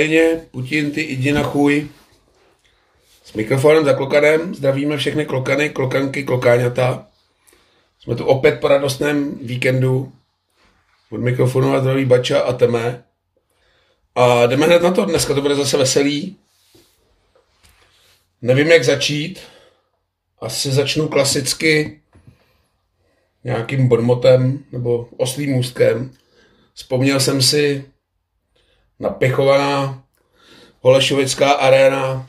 Ukrajině, Putin, ty jdi na chuj. S mikrofonem za klokanem zdravíme všechny klokany, klokanky, klokáňata. Jsme tu opět po radostném víkendu. Od mikrofonu a zdraví Bača a Teme. A jdeme hned na to, dneska to bude zase veselý. Nevím, jak začít. Asi začnu klasicky nějakým bodmotem nebo oslým můstkem. Vzpomněl jsem si napěchovaná Holešovická arena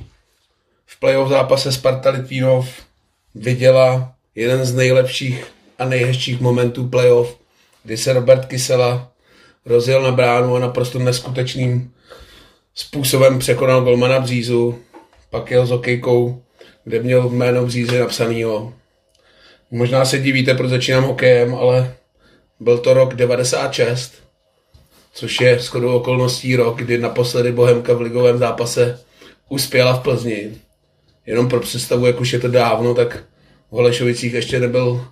v playoff zápase Sparta Litvínov viděla jeden z nejlepších a nejhezčích momentů playoff, kdy se Robert Kysela rozjel na bránu a naprosto neskutečným způsobem překonal golmana Břízu, pak jel s okejkou, kde měl jméno Břízy napsanýho. Možná se divíte, proč začínám hokejem, ale byl to rok 96 což je shodou okolností rok, kdy naposledy Bohemka v ligovém zápase uspěla v Plzni. Jenom pro představu, jak už je to dávno, tak v Holešovicích ještě nebyl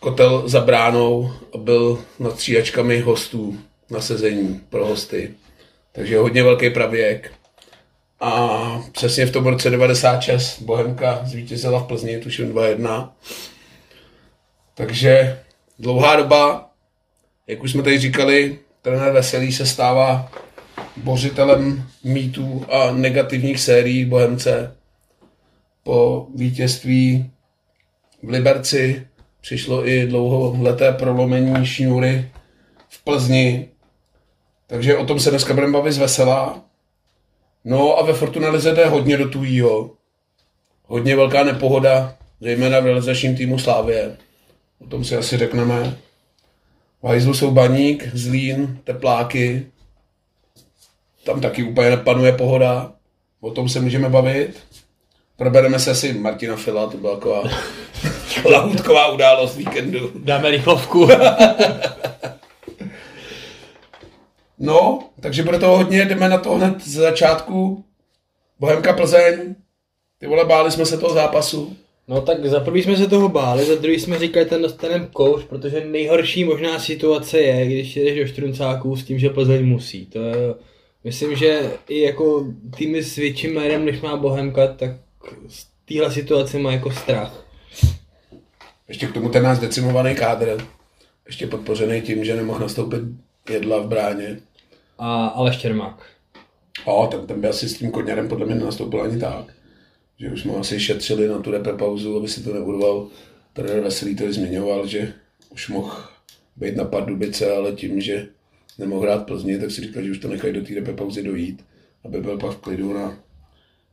kotel za bránou a byl nad střídačkami hostů na sezení pro hosty. Takže hodně velký pravěk. A přesně v tom roce 96 Bohemka zvítězila v Plzni, tuším 2-1. Takže dlouhá doba, jak už jsme tady říkali, trenér Veselý se stává bořitelem mýtů a negativních sérií Bohemce. Po vítězství v Liberci přišlo i dlouholeté prolomení šňůry v Plzni. Takže o tom se dneska budeme bavit z Veselá. No a ve Fortuna Lize jde hodně do tujího. Hodně velká nepohoda, zejména v realizačním týmu Slávě. O tom si asi řekneme. V hajzlu jsou Baník, Zlín, Tepláky. Tam taky úplně nepanuje pohoda. O tom se můžeme bavit. Probereme se asi Martina Fila, to byla taková lahutková událost víkendu. Dáme rychlovku. no, takže bude to hodně, jdeme na to hned z začátku. Bohemka Plzeň, ty vole, báli jsme se toho zápasu. No tak za prvý jsme se toho báli, za druhý jsme říkali, ten dostaneme kouř, protože nejhorší možná situace je, když jdeš do štruncáků s tím, že Plzeň musí. To je, myslím, že i jako týmy s větším jménem, než má Bohemka, tak z téhle situace má jako strach. Ještě k tomu ten nás decimovaný kádr, ještě podpořený tím, že nemohl nastoupit jedla v bráně. A Aleš Čermák. O, ten, ten by asi s tím koněrem podle mě nenastoupil ani tak že už jsme asi šetřili na tu repre pauzu, aby si to neurval. Trenér Veselý to zmiňoval, že už mohl být na Pardubice, ale tím, že nemohl hrát Plzně, tak si říkal, že už to nechají do té repre pauzy dojít, aby byl pak v klidu na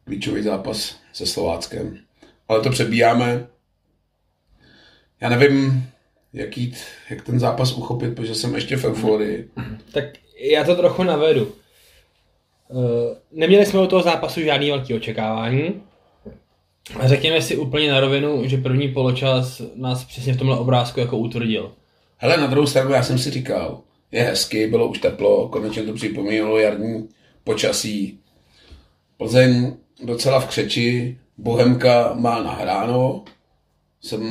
klíčový zápas se Slováckem. Ale to přebíjáme. Já nevím, jak, jít, jak ten zápas uchopit, protože jsem ještě v euforii. Tak já to trochu navedu. Eh, neměli jsme u toho zápasu žádný velký očekávání. Řekněme si úplně na rovinu, že první poločas nás přesně v tomhle obrázku jako utvrdil. Hele, na druhou stranu já jsem si říkal, je hezky, bylo už teplo, konečně to připomínalo jarní počasí. Plzeň docela v křeči, Bohemka má nahráno. Jsem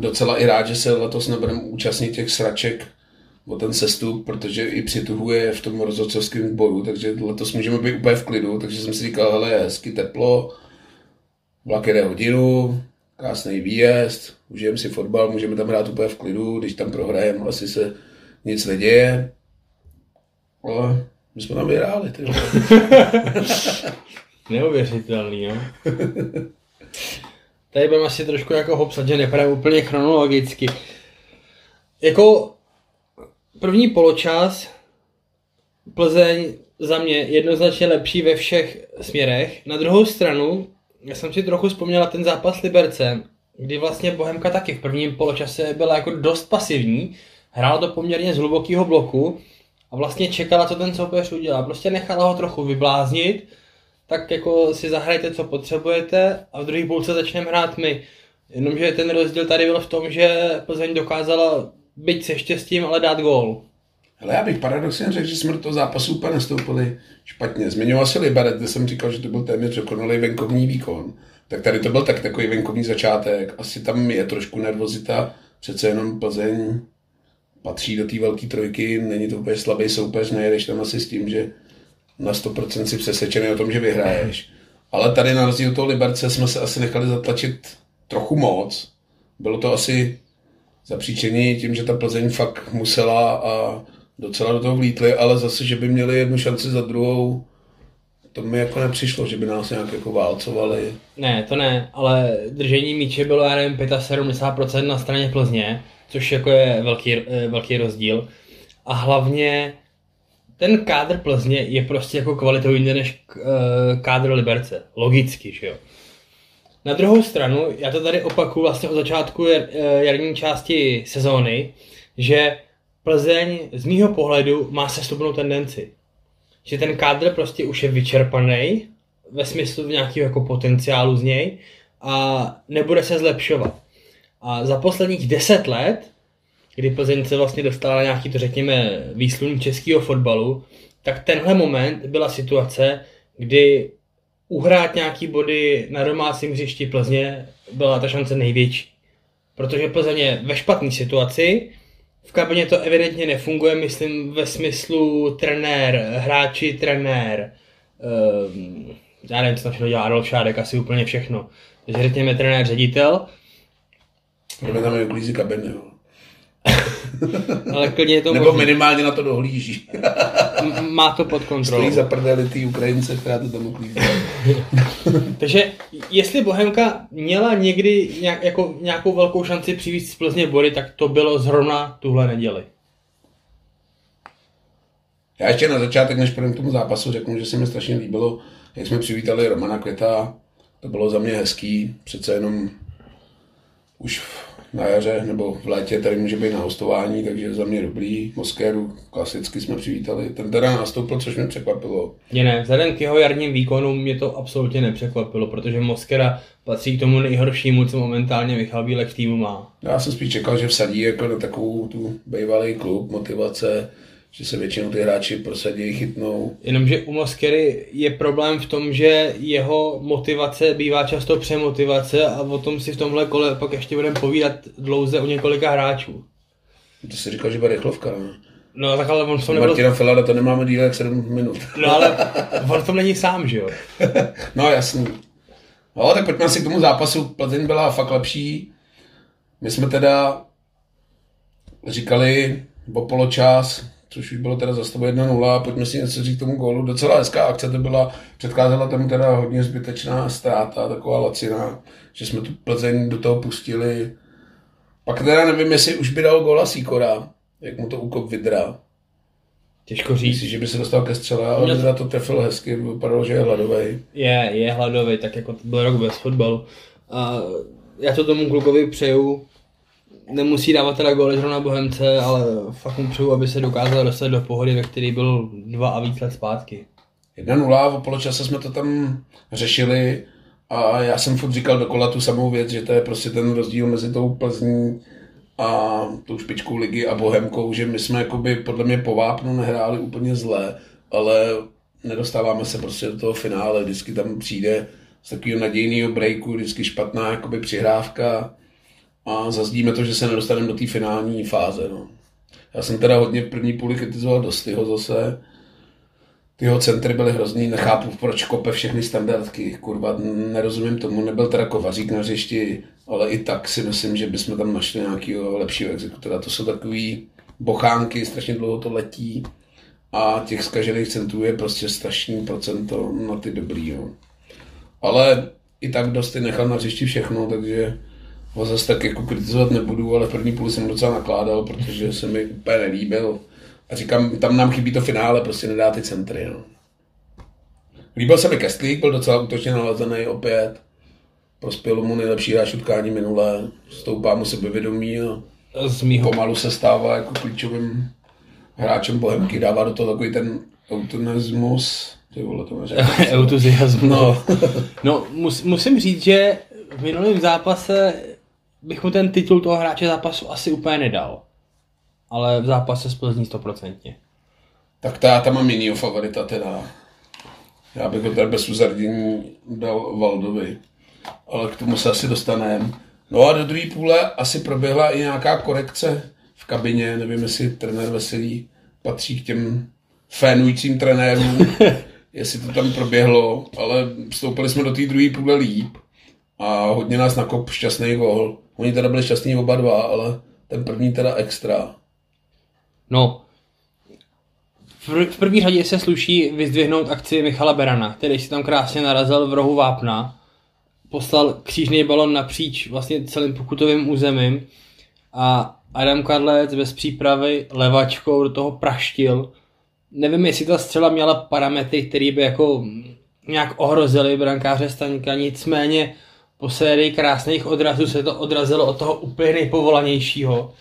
docela i rád, že se letos nebudeme účastnit těch sraček o ten sestup, protože i přituhuje v tom rozhodcovském boju, takže letos můžeme být úplně v klidu, takže jsem si říkal, hele, je hezky teplo, vlak jede hodinu, krásný výjezd, užijeme si fotbal, můžeme tam hrát úplně v klidu, když tam prohrajeme, asi se nic neděje. Ale my jsme tam vyhráli. Neuvěřitelný, jo. Tady budeme asi trošku jako hopsat, že nepadá úplně chronologicky. Jako první poločas Plzeň za mě jednoznačně lepší ve všech směrech. Na druhou stranu já jsem si trochu vzpomněla ten zápas Liberce, kdy vlastně Bohemka taky v prvním poločase byla jako dost pasivní, hrála to poměrně z hlubokého bloku a vlastně čekala, co ten soupeř udělá. Prostě nechala ho trochu vybláznit, tak jako si zahrajte, co potřebujete a v druhé půlce začneme hrát my. Jenomže ten rozdíl tady byl v tom, že Plzeň dokázala být se štěstím, ale dát gól. Ale já bych paradoxně řekl, že jsme do toho zápasu úplně nestoupili špatně. Zmiňoval se Liberec, kde jsem říkal, že to byl téměř dokonalý venkovní výkon. Tak tady to byl tak takový venkovní začátek. Asi tam je trošku nervozita. Přece jenom Plzeň patří do té velké trojky, není to úplně slabý soupeř, nejedeš tam asi s tím, že na 100% si přesvědčený o tom, že vyhraješ. Ale tady na rozdíl toho Liberce jsme se asi nechali zatlačit trochu moc. Bylo to asi zapříčení tím, že ta Plzeň fakt musela a docela do toho vlítli, ale zase, že by měli jednu šanci za druhou, to mi jako nepřišlo, že by nás nějak jako válcovali. Ne, to ne, ale držení míče bylo, já nevím, 75% na straně Plzně, což jako je velký, eh, velký rozdíl. A hlavně ten kádr Plzně je prostě jako kvalitou jinde než eh, kádr Liberce. Logicky, že jo. Na druhou stranu, já to tady opakuju vlastně od začátku eh, jarní části sezóny, že Plzeň z mýho pohledu má sestupnou tendenci. Že ten kádr prostě už je vyčerpaný ve smyslu nějakého jako potenciálu z něj a nebude se zlepšovat. A za posledních deset let, kdy Plzeň se vlastně dostala na nějaký, to řekněme, výslun českého fotbalu, tak tenhle moment byla situace, kdy uhrát nějaký body na domácím hřišti Plzně byla ta šance největší. Protože Plzeň je ve špatné situaci, v kabině to evidentně nefunguje, myslím ve smyslu trenér, hráči, trenér, um, já nevím, co tam všechno dělá Adolf Šádek, asi úplně všechno. Takže řekněme trenér, ředitel. Protože tam je uklízí kabiny, jo. Ale klidně je to Nebo možný. minimálně na to dohlíží. Má to pod kontrolou. Stojí za prdeli tý Ukrajince, která to tam uklízí. Takže jestli Bohemka měla někdy nějak, jako nějakou velkou šanci přivést z Plzně body, tak to bylo zrovna tuhle neděli. Já ještě na začátek, než půjdeme k tomu zápasu, řeknu, že se mi strašně líbilo, jak jsme přivítali Romana Květa. To bylo za mě hezký, přece jenom už na jaře nebo v létě tady může být na hostování, takže za mě dobrý. Moskéru klasicky jsme přivítali. Ten teda nastoupil, což mě překvapilo. Ne, ne, vzhledem k jeho jarním výkonům mě to absolutně nepřekvapilo, protože Moskera patří k tomu nejhoršímu, co momentálně Michal Bílek v týmu má. Já jsem spíš čekal, že vsadí jako na takovou tu bývalý klub, motivace, že se většinou ty hráči prosadí, chytnou. Jenomže u Moskery je problém v tom, že jeho motivace bývá často přemotivace a o tom si v tomhle kole pak ještě budeme povídat dlouze o několika hráčů. To si říkal, že bude rychlovka, ne? No tak ale on v tom nebyl... Martina Filada to nemáme díl jak 7 minut. No ale on v tom není sám, že jo? No jasný. No, tak pojďme si k tomu zápasu. Plzeň byla fakt lepší. My jsme teda říkali o poločas, což už bylo teda za stavu 1-0, pojďme si něco říct k tomu gólu. Docela hezká akce to byla, předcházela tomu teda hodně zbytečná ztráta, taková lacina, že jsme tu Plzeň do toho pustili. Pak teda nevím, jestli už by dal góla Sýkora, jak mu to úkop vydra. Těžko říct. Myslíš, že by se dostal ke střele, ale Mě- Vidra to trefil hezky, vypadalo, že je hladový. Je, je hladový, tak jako to byl rok bez fotbalu. A já to tomu klukovi přeju. Nemusí dávat teda góly zrovna Bohemce, ale fakt mu přeju, aby se dokázal dostat do pohody, ve který byl dva a víc let zpátky. 1-0, o poločase jsme to tam řešili a já jsem furt říkal dokola tu samou věc, že to je prostě ten rozdíl mezi tou Plzní a tou špičkou ligy a Bohemkou, že my jsme jakoby podle mě po vápnu nehráli úplně zle, ale nedostáváme se prostě do toho finále, vždycky tam přijde z takového nadějného breaku, vždycky špatná jakoby přihrávka a zazdíme to, že se nedostaneme do té finální fáze. No. Já jsem teda hodně v první půli kritizoval Dostyho zase, ty jeho centry byly hrozný, nechápu, proč kope všechny standardky, kurva, nerozumím tomu, nebyl teda kovařík na hřišti, ale i tak si myslím, že bychom tam našli nějakého lepšího exekutora. To jsou takový bochánky, strašně dlouho to letí a těch zkažených centrů je prostě strašný procento na ty dobrý. Jo. Ale i tak Dosty nechal na hřišti všechno, takže ho zase tak jako kritizovat nebudu, ale v první půli jsem docela nakládal, protože se mi úplně nelíbil. A říkám, tam nám chybí to finále, prostě nedá ty centry. No. Líbil se mi Kestlík, byl docela útočně nalazený opět. Prospěl mu nejlepší hráč utkání minulé, stoupá mu sebevědomí a Z mýho pomalu se stává jako klíčovým hráčem Bohemky, dává do toho takový ten autonismus, ty vole, to entuziasmu. No, No, mus, musím říct, že v minulém zápase bych mu ten titul toho hráče zápasu asi úplně nedal. Ale v zápase s Plzní stoprocentně. tak ta, tam mám jinýho favorita teda. Já bych ho tady bez uzardění dal Valdovi. Ale k tomu se asi dostaneme. No a do druhé půle asi proběhla i nějaká korekce v kabině. Nevím, jestli trenér Veselý patří k těm fénujícím trenérům. jestli to tam proběhlo, ale vstoupili jsme do té druhé půle líp a hodně nás nakop šťastný gol. Oni teda byli šťastní oba dva, ale ten první teda extra. No, v, první řadě se sluší vyzdvihnout akci Michala Berana, který si tam krásně narazil v rohu vápna, poslal křížný balon napříč vlastně celým pokutovým územím a Adam Karlec bez přípravy levačkou do toho praštil. Nevím, jestli ta střela měla parametry, které by jako nějak ohrozily brankáře Staňka, nicméně po sérii krásných odrazů se to odrazilo od toho úplně nejpovolanějšího.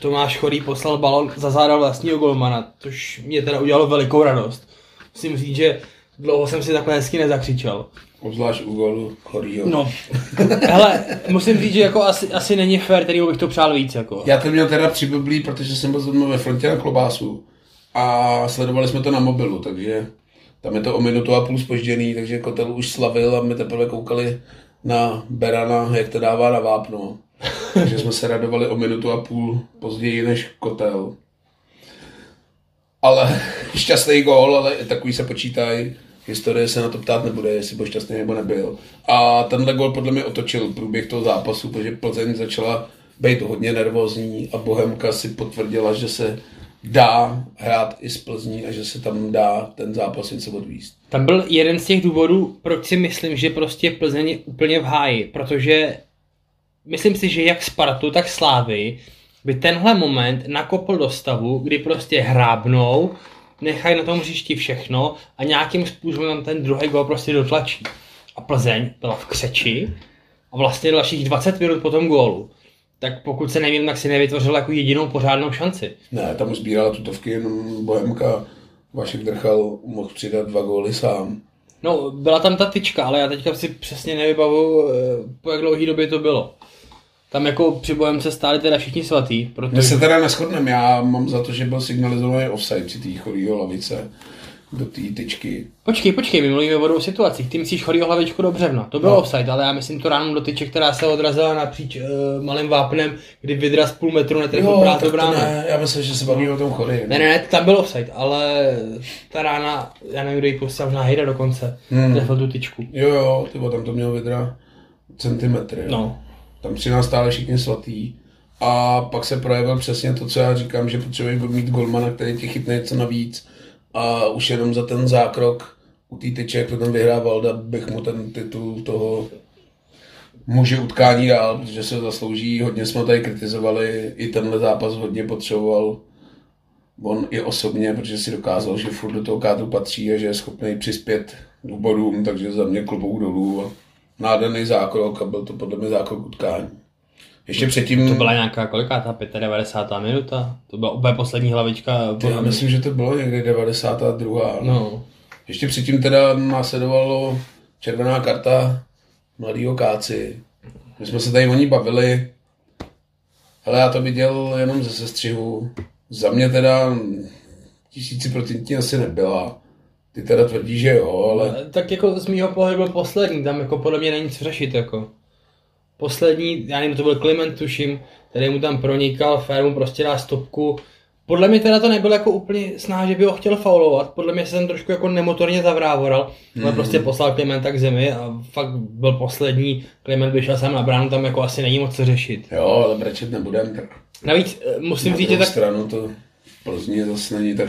Tomáš Chorý poslal balon za záda vlastního golmana, což mě teda udělalo velikou radost. Musím říct, že dlouho jsem si takhle hezky nezakřičel. Obzvlášť u golu Chorýho. No, hele, musím říct, že jako asi, asi není fér, který bych to přál víc. Jako. Já to měl teda přiblblý, protože jsem byl zrovna ve frontě na klobásu a sledovali jsme to na mobilu, takže tam je to o minutu a půl spožděný, takže kotel už slavil a my teprve koukali na Berana, jak to dává na vápno. takže jsme se radovali o minutu a půl později než kotel. Ale šťastný gól, ale takový se počítají. Historie se na to ptát nebude, jestli byl šťastný nebo nebyl. A tenhle gol podle mě otočil průběh toho zápasu, protože Plzeň začala být hodně nervózní a Bohemka si potvrdila, že se dá hrát i z Plzní a že se tam dá ten zápas něco odvíst. Tam byl jeden z těch důvodů, proč si myslím, že prostě Plzeň je úplně v háji, protože myslím si, že jak Spartu, tak Slávy by tenhle moment nakopl do stavu, kdy prostě hrábnou, nechají na tom hřišti všechno a nějakým způsobem ten druhý gol prostě dotlačí. A Plzeň byla v křeči a vlastně dalších 20 minut po tom gólu. Tak pokud se nevím, tak si nevytvořil jako jedinou pořádnou šanci. Ne, tam sbírala tutovky jenom Bohemka. Vašek Drchal mohl přidat dva góly sám. No, byla tam ta tyčka, ale já teďka si přesně nevybavu, po jak dlouhý době to bylo. Tam jako při bojem se stáli teda všichni svatý. Protože... My se teda neschodneme, já mám za to, že byl signalizovaný offside při té chorýho lavice do té tyčky. Počkej, počkej, my mluvíme o dvou situacích. Ty myslíš chorýho hlavičku do břevna. To byl no. offside, ale já myslím to ráno do tyče, která se odrazila napříč uh, malým vápnem, kdy vydraz půl metru netrefil právě do brány. Ne, já myslím, že se baví o tom chorý. Ne, ne, ne, tam byl offside, ale ta rána, já nevím, kdo ji pustil, možná Hejda dokonce, hmm. trefil tu tyčku. Jo, jo, ty tam to měl vydra centimetry. No. Tam při nás stále všichni svatý. A pak se projevil přesně to, co já říkám, že potřebuje mít golmana, který ti chytne něco navíc. A už jenom za ten zákrok u té tyče, jak to tam vyhrá Valda, bych mu ten titul toho muže utkání dál, protože se zaslouží. Hodně jsme tady kritizovali, i tenhle zápas hodně potřeboval on i osobně, protože si dokázal, že furt do toho kádru patří a že je schopný přispět k takže za mě klubou dolů nádherný zákrok a byl to podle mě zákrok utkání. Ještě předtím... To byla nějaká koliká ta 95. minuta? To byla úplně poslední hlavička. Já myslím, že to bylo někdy 92. No. Ještě předtím teda následovalo červená karta mladýho Káci. My jsme se tady o ní bavili. Ale já to viděl jenom ze sestřihu. Za mě teda tisíciprocentní asi nebyla. Ty teda tvrdíš, že jo, ale... Tak jako z mýho pohledu byl poslední, tam jako podle mě není co řešit, jako. Poslední, já nevím, to byl Kliment, tuším, který mu tam pronikal, Fair mu prostě dá stopku. Podle mě teda to nebylo jako úplně snáh, že by ho chtěl faulovat, podle mě se tam trošku jako nemotorně zavrávoral, mm. ale prostě poslal Klimenta k zemi a fakt byl poslední, Kliment by šel sám na bránu, tam jako asi není moc co řešit. Jo, ale brečet nebudem, tak... Navíc eh, musím na říct, že tak... stranu to Plzně zase není tak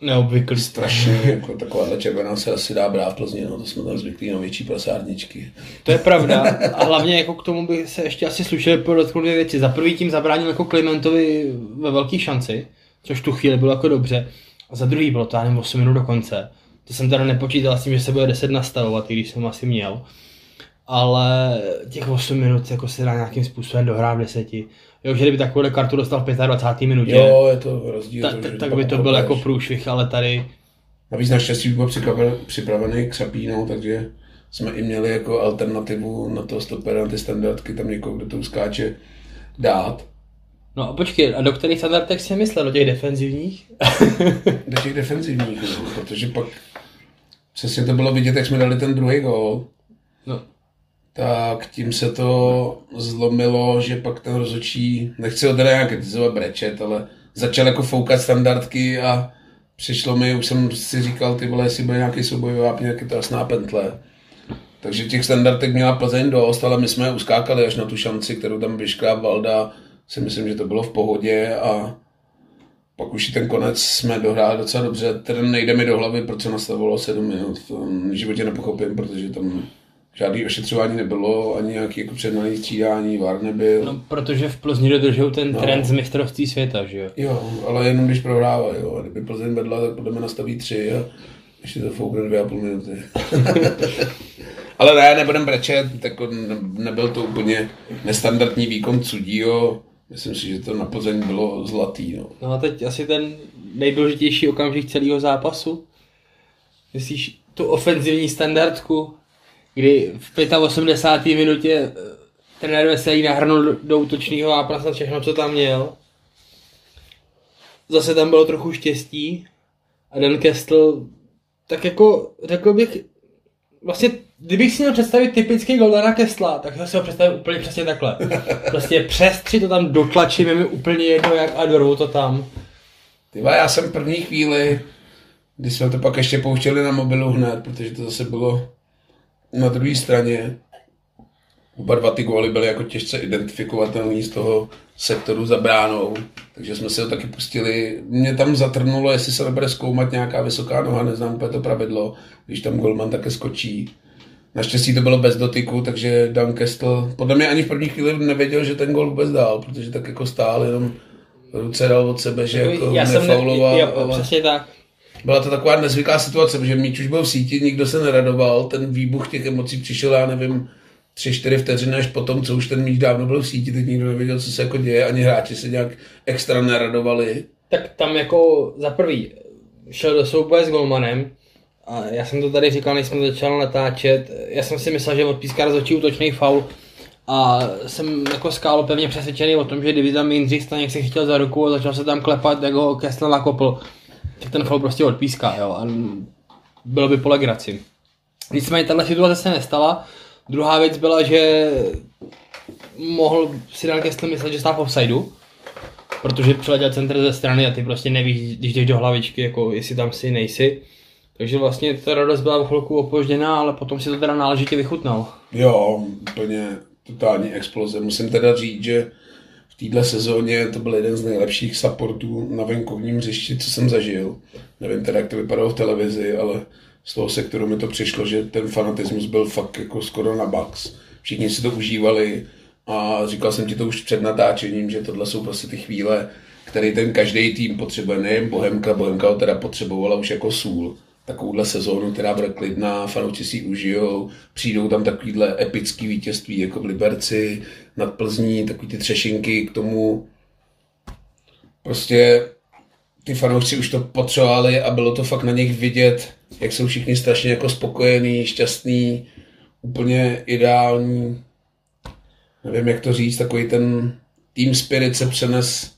neobvyklý. Strašně, jako taková červená se asi dá brát v Plzni, no to jsme tam zvyklí na větší prasárničky. To je pravda a hlavně jako k tomu by se ještě asi slušely podotknout dvě věci. Za prvý tím zabránil jako Klimentovi ve velké šanci, což tu chvíli bylo jako dobře. A za druhý bylo to, já nevím, 8 minut do konce. To jsem teda nepočítal s tím, že se bude 10 nastavovat, i když jsem asi měl. Ale těch 8 minut jako se dá nějakým způsobem dohrát v deseti. Jo, že kdyby takovou kartu dostal v 25. minutě, jo, je to rozdíl. Ta, to, tak by to byl jako průšvih, ale tady... Navíc naštěstí byl připravený k Sapínou, takže jsme i měli jako alternativu na to stopera, na ty standardky, tam někoho, kdo to uskáče, dát. No a počkej, a do kterých standardek jsi myslel? Do těch defenzivních? do těch defenzivních, no, protože pak přesně to bylo vidět, jak jsme dali ten druhý gol. Tak tím se to zlomilo, že pak ten rozhodčí, nechci ho teda nějak kritizovat brečet, ale začal jako foukat standardky a přišlo mi, už jsem si říkal, ty vole, jestli bude nějaký jak je to jasná pentle. Takže těch standardek měla Plzeň dost, ale my jsme uskákali až na tu šanci, kterou tam vyškráp Valda. Si myslím, že to bylo v pohodě a pak už i ten konec jsme dohráli docela dobře. Ten nejde mi do hlavy, proč se nastavilo 7 minut. V životě nepochopím, protože tam žádný ošetřování nebylo, ani nějaký jako přednaný střídání, VAR nebyl. No, protože v Plzni dodržou ten no. trend z mistrovství světa, že jo? Jo, ale jenom když prohrává, jo. A kdyby Plzeň vedla, tak podle mě nastaví tři a ještě to foukne dvě a půl minuty. ale ne, nebudem brečet, tak nebyl to úplně nestandardní výkon Cudího. Myslím si, že to na Plzeň bylo zlatý. No. no a teď asi ten nejdůležitější okamžik celého zápasu. Myslíš tu ofenzivní standardku, kdy v 85. minutě eh, trenér Veselý nahrnul do útočného vápna všechno, co tam měl. Zase tam bylo trochu štěstí a Dan Kestel, tak jako řekl bych, vlastně, kdybych si měl představit typický gol Dana Kestla, tak si ho představil úplně přesně takhle. Prostě přes tři to tam dotlačím, je mi úplně jedno, jak adorou to tam. Tyva, já jsem první chvíli, když jsme to pak ještě pouštěli na mobilu hned, protože to zase bylo na druhé straně oba dva ty góly byly jako těžce identifikovatelné z toho sektoru za bránou, takže jsme si ho taky pustili. Mě tam zatrnulo, jestli se nebude zkoumat nějaká vysoká noha, neznám úplně to pravidlo, když tam golman také skočí. Naštěstí to bylo bez dotyku, takže Dan Kestel podle mě ani v první chvíli nevěděl, že ten gol vůbec dál, protože tak jako stál, jenom ruce dal od sebe, že jako Já nefauloval. Jsem ne, jo, ale... přesně tak byla to taková nezvyklá situace, protože míč už byl v síti, nikdo se neradoval, ten výbuch těch emocí přišel, já nevím, tři, čtyři vteřiny až potom, co už ten míč dávno byl v síti, teď nikdo nevěděl, co se jako děje, ani hráči se nějak extra neradovali. Tak tam jako za prvý šel do souboje s Golmanem, a já jsem to tady říkal, než jsme začal natáčet, já jsem si myslel, že odpíská rozhodčí útočný faul, a jsem jako skálo pevně přesvědčený o tom, že kdyby tam Jindřich Staněk se chytil za ruku a začal se tam klepat, tak ho Kessler nakopl tak ten fal prostě odpíská, jo, a bylo by po legraci. Nicméně tahle situace se nestala. Druhá věc byla, že mohl si Dan Kessler myslet, že stál v offsideu, protože přiletěl centr ze strany a ty prostě nevíš, když jdeš do hlavičky, jako jestli tam si, nejsi. Takže vlastně ta radost byla v chvilku opožděná, ale potom si to teda náležitě vychutnal. Jo, úplně totální exploze. Musím teda říct, že téhle sezóně to byl jeden z nejlepších supportů na venkovním hřišti, co jsem zažil. Nevím teda, jak to vypadalo v televizi, ale z toho sektoru mi to přišlo, že ten fanatismus byl fakt jako skoro na max. Všichni si to užívali a říkal jsem ti to už před natáčením, že tohle jsou prostě ty chvíle, které ten každý tým potřebuje, nejen Bohemka, Bohemka ho teda potřebovala už jako sůl takovouhle sezónu, která bude klidná, fanoušci si užijou, přijdou tam takovýhle epický vítězství jako v Liberci, nad Plzní, takový ty třešinky k tomu. Prostě ty fanoušci už to potřebovali a bylo to fakt na nich vidět, jak jsou všichni strašně jako spokojení, šťastní, úplně ideální. Nevím, jak to říct, takový ten team spirit se přenes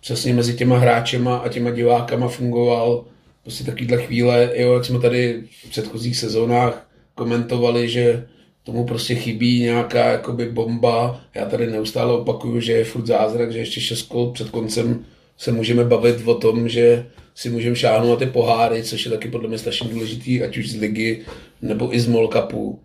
přesně mezi těma hráčema a těma divákama fungoval prostě takovýhle chvíle, jo, jak jsme tady v předchozích sezónách komentovali, že tomu prostě chybí nějaká jakoby bomba. Já tady neustále opakuju, že je furt zázrak, že ještě šest kol před koncem se můžeme bavit o tom, že si můžeme šáhnout na ty poháry, což je taky podle mě strašně důležitý, ať už z ligy nebo i z Mall Cupu.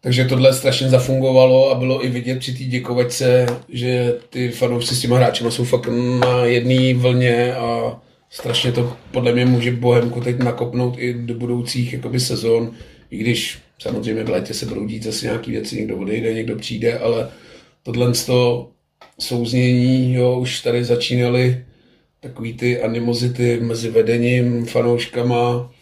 Takže tohle strašně zafungovalo a bylo i vidět při té děkovačce, že ty fanoušci s těma hráči jsou fakt na jedné vlně a strašně to podle mě může Bohemku teď nakopnout i do budoucích jakoby sezon, i když samozřejmě v létě se budou dít zase nějaké věci, někdo odejde, někdo přijde, ale tohle toho souznění, jo, už tady začínaly takový ty animozity mezi vedením, fanouškama,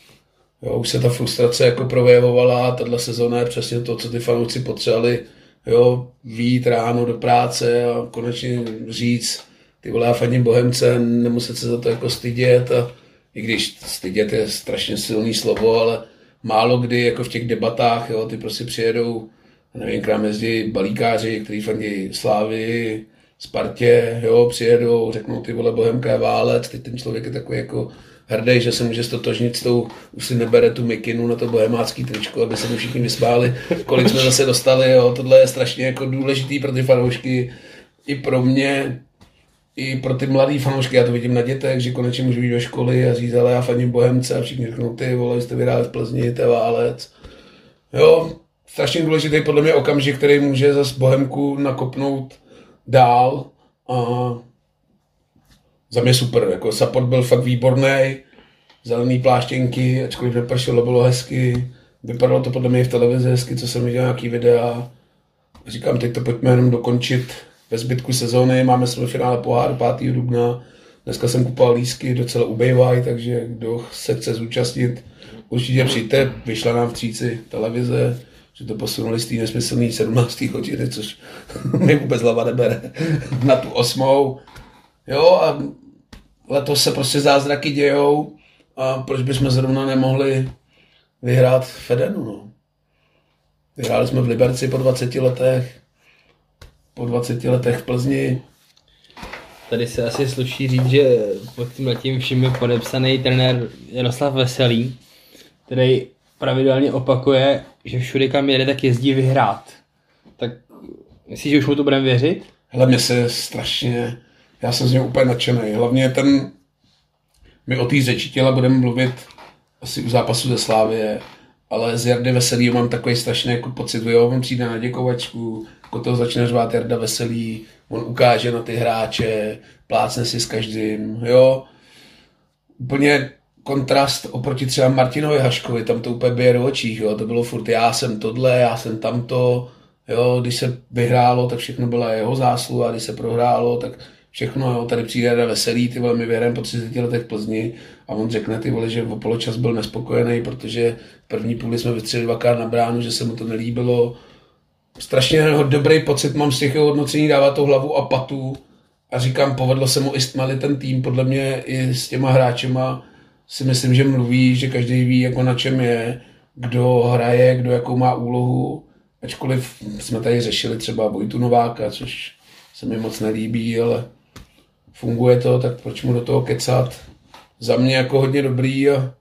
jo, už se ta frustrace jako projevovala tahle sezóna je přesně to, co ty fanoušci potřebovali, jo, výjít ráno do práce a konečně říct, ty vole, fandím Bohemce, nemuset se za to jako stydět a i když stydět je strašně silný slovo, ale málo kdy jako v těch debatách, jo, ty prostě přijedou, nevím, k nám jezdí balíkáři, kteří fandí Slávy, Spartě, jo, přijedou, řeknou ty vole Bohemka je válec, teď ten člověk je takový jako hrdý, že se může stotožnit s tou, už si nebere tu mikinu na to bohemácký tričko, aby se mu všichni vysmáli, kolik jsme zase dostali, jo, tohle je strašně jako důležitý pro ty fanoušky, i pro mě, i pro ty mladý fanoušky, já to vidím na dětech, že konečně můžu jít do školy a říct, ale já faním Bohemce a všichni řeknou, ty vole, jste vyhráli v Plzni, to válec. Jo, strašně důležitý podle mě okamžik, který může zase Bohemku nakopnout dál a za mě super, jako support byl fakt výborný, zelený pláštěnky, ačkoliv nepršelo, bylo hezky, vypadalo to podle mě i v televizi hezky, co jsem viděl nějaký videa. Říkám, teď to pojďme jenom dokončit ve zbytku sezóny, máme finále poháru 5. dubna, dneska jsem kupoval lísky, docela ubejvají, takže kdo se chce zúčastnit, určitě přijďte, vyšla nám v tříci televize, že to posunuli z té nesmyslný 17. hodiny, což mi vůbec hlava nebere, na tu osmou. Jo, a letos se prostě zázraky dějou a proč bychom zrovna nemohli vyhrát Fedenu, no. Vyhráli jsme v Liberci po 20 letech, po 20 letech v Plzni. Tady se asi sluší říct, že pod tím letím vším je podepsaný trenér Jaroslav Veselý, který pravidelně opakuje, že všude kam jede, tak jezdí vyhrát. Tak myslíš, že už mu to budeme věřit? Hele, mě se strašně, já jsem z něj úplně nadšený. Hlavně ten, my o té řeči těla budeme mluvit asi u zápasu ze Slávie, ale z Jardy Veselý mám takový strašný jako pocit, jo, on přijde na děkovačku, jako to začne řvát Jarda Veselý, on ukáže na ty hráče, plácne si s každým, jo. Úplně kontrast oproti třeba Martinovi Haškovi, tam to úplně bije do očí, jo. To bylo furt, já jsem tohle, já jsem tamto, jo. Když se vyhrálo, tak všechno byla jeho zásluha, když se prohrálo, tak všechno, jo, tady přijde Jarda Veselý, ty vole, my vyhrajeme po 30 letech v Plzni a on řekne, ty vole, že v poločas byl nespokojený, protože první půli jsme vystřelili dvakrát na bránu, že se mu to nelíbilo, strašně dobrý pocit mám z těch jeho hodnocení, dává to hlavu a patu a říkám, povedlo se mu i stmali ten tým, podle mě i s těma hráčema si myslím, že mluví, že každý ví, jako na čem je, kdo hraje, kdo jakou má úlohu, ačkoliv jsme tady řešili třeba Vojtu Nováka, což se mi moc nelíbí, ale funguje to, tak proč mu do toho kecat? Za mě jako hodně dobrý a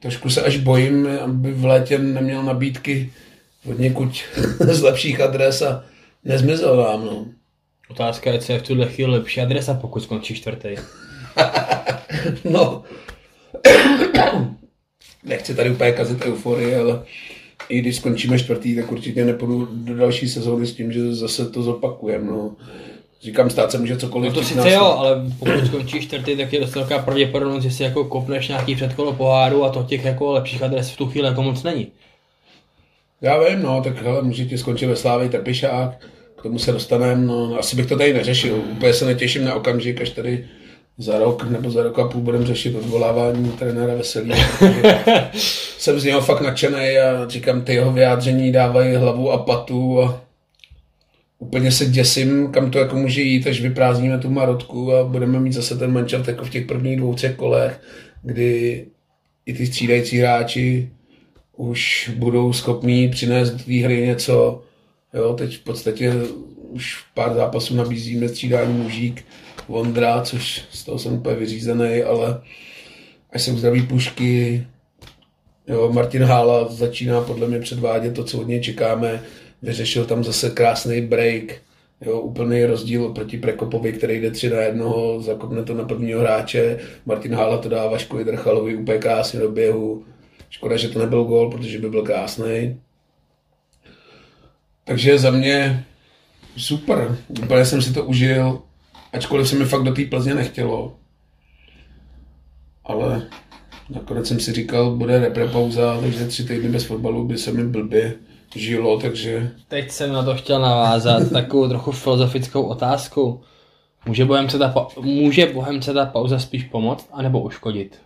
trošku se až bojím, aby v létě neměl nabídky od někud z lepších adres a nezmizel vám, no. Otázka je, co je v tuhle chvíli lepší adresa, pokud skončí čtvrtý. no. Nechci tady úplně kazit euforii, ale i když skončíme čtvrtý, tak určitě nepůjdu do další sezóny s tím, že zase to zopakujeme. No. Říkám, stát se může cokoliv. No to sice jo, ale pokud skončíš čtvrtý, tak je dost velká pravděpodobnost, že si jako kopneš nějaký předkolo poháru a to těch jako lepších adres v tu chvíli jako moc není. Já vím, no, tak hele, můžete skončit ve Slávě Trpišák, k tomu se dostaneme, no, asi bych to tady neřešil. Úplně se netěším na okamžik, až tady za rok nebo za rok a půl budeme řešit odvolávání trenéra Veselý. jsem z něho fakt nadšený a říkám, ty jeho vyjádření dávají hlavu a patu a úplně se děsím, kam to jako může jít, až vyprázdníme tu marotku a budeme mít zase ten mančat jako v těch prvních dvou, třech kolech, kdy i ty střídající hráči už budou schopní přinést do té hry něco. Jo, teď v podstatě už pár zápasů nabízíme střídání mužík, Vondra, což z toho jsem úplně vyřízený, ale až se uzdraví pušky, jo, Martin Hála začíná podle mě předvádět to, co od něj čekáme, vyřešil tam zase krásný break, jo, úplný rozdíl proti Prekopovi, který jde tři na jednoho, zakopne to na prvního hráče, Martin Hála to dá Vaškovi Drchalovi úplně krásně do běhu, Škoda, že to nebyl gol, protože by byl krásný. Takže za mě super. Úplně jsem si to užil, ačkoliv se mi fakt do té Plzně nechtělo. Ale nakonec jsem si říkal, bude reprepauza, takže tři týdny bez fotbalu by se mi blbě žilo, takže... Teď jsem na to chtěl navázat takovou trochu filozofickou otázku. Může Bohemce ta, může Bohemce ta pauza spíš pomoct, anebo uškodit?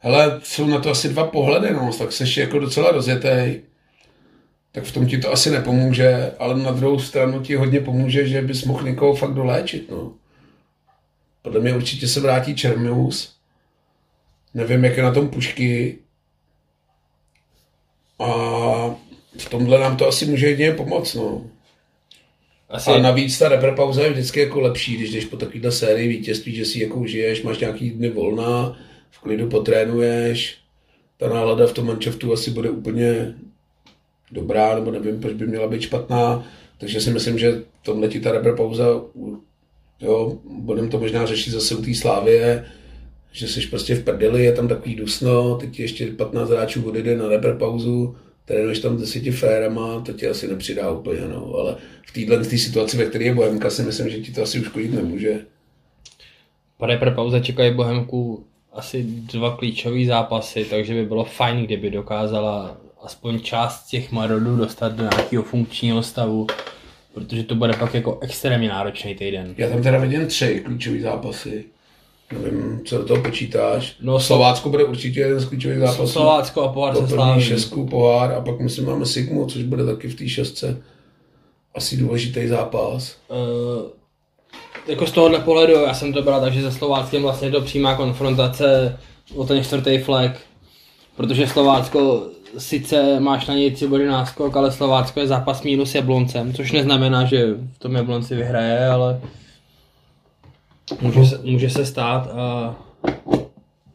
hele, jsou na to asi dva pohledy, no, tak seš jako docela rozjetý, tak v tom ti to asi nepomůže, ale na druhou stranu ti hodně pomůže, že bys mohl někoho fakt doléčit, no. Podle mě určitě se vrátí Čermius, nevím, jak je na tom pušky, a v tomhle nám to asi může jedině pomoct, no. Asi... A navíc ta reprepauza je vždycky jako lepší, když jdeš po takovéhle sérii vítězství, že si jako užiješ, máš nějaký dny volna, v klidu potrénuješ, ta nálada v tom manšaftu asi bude úplně dobrá, nebo nevím, proč by měla být špatná, takže si myslím, že tomhle ti ta pauza Jo, budeme to možná řešit zase u té Slávie, že jsi prostě v prdeli, je tam takový dusno, teď ještě 15 hráčů odjede na repre pauzu, trénuješ tam deseti férama, to ti asi nepřidá úplně, no, ale v téhle v situaci, ve které je Bohemka, si myslím, že ti to asi uškodit nemůže. Po repre pauze čekají Bohemku asi dva klíčové zápasy, takže by bylo fajn, kdyby dokázala aspoň část těch marodů dostat do nějakého funkčního stavu, protože to bude pak jako extrémně náročný týden. Já tam teda vidím tři klíčové zápasy. Nevím, co do toho počítáš. No, Slovácko bude určitě jeden z klíčových zápasů. Slovácko a pohár se Poprvé sláví. šestku pohár a pak myslím máme Sigmu, což bude taky v té šestce asi důležitý zápas. Uh, jako z tohohle pohledu, já jsem to bral tak, že se Slováckem vlastně je to přímá konfrontace o ten čtvrtý flag, protože Slovácko sice máš na něj tři body náskok, ale Slovácko je zápas mínus Jabloncem, což neznamená, že v tom Jablonci vyhraje, ale může se, může se stát a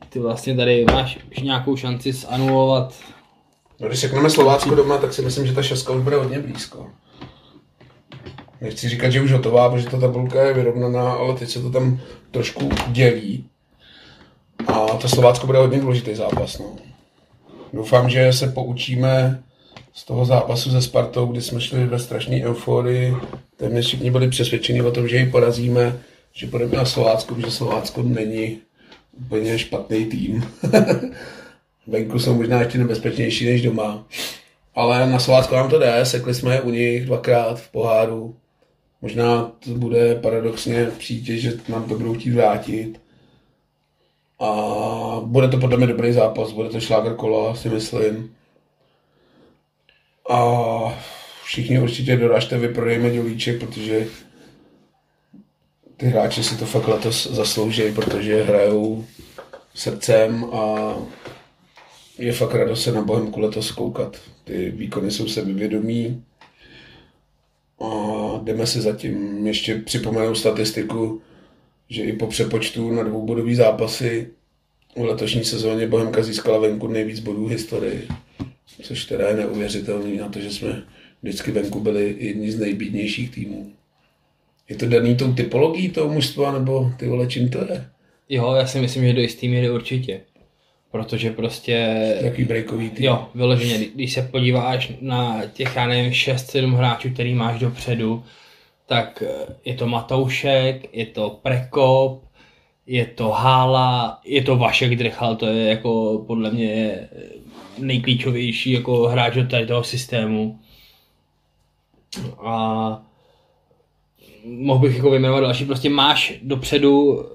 ty vlastně tady máš nějakou šanci zanulovat No, když řekneme Slovácko doma, tak si myslím, že ta šestka už bude hodně blízko. Nechci říkat, že už hotová, protože ta tabulka je vyrovnaná, ale teď se to tam trošku dělí. A to Slovácko bude hodně důležitý zápas. No. Doufám, že se poučíme z toho zápasu se Spartou, kdy jsme šli ve strašné euforii. Téměř všichni byli přesvědčeni o tom, že ji porazíme, že půjdeme na Slovácko, že Slovácko není úplně špatný tým. Venku jsou možná ještě nebezpečnější než doma. Ale na Slovácko nám to jde, sekli jsme je u nich dvakrát v poháru. Možná to bude paradoxně přijít, že nám to budou chtít vrátit. A bude to podle mě dobrý zápas, bude to šláger kola, si myslím. A všichni určitě doražte, vyprodejme dělíček, protože ty hráči si to fakt letos zaslouží, protože hrajou srdcem a je fakt radost se na Bohemku letos koukat. Ty výkony jsou sebevědomí a jdeme se zatím. Ještě připomenu statistiku, že i po přepočtu na dvoubodový zápasy v letošní sezóně Bohemka získala venku nejvíc bodů v historii. Což teda je neuvěřitelný na to, že jsme vždycky venku byli jedni z nejbídnějších týmů. Je to daný tou typologií toho mužstva, nebo ty vole, čím to je? Jo, já si myslím, že do jistý míry určitě. Protože prostě, Jaký breakový tým? jo, vyloženě, kdy- když se podíváš na těch, já nevím, 6-7 hráčů, který máš dopředu, tak eh, je to Matoušek, je to Prekop, je to Hála, je to Vašek Drechal, to je jako podle mě nejklíčovější jako hráč do tady toho systému. A mohl bych jako vyjmenovat další, prostě máš dopředu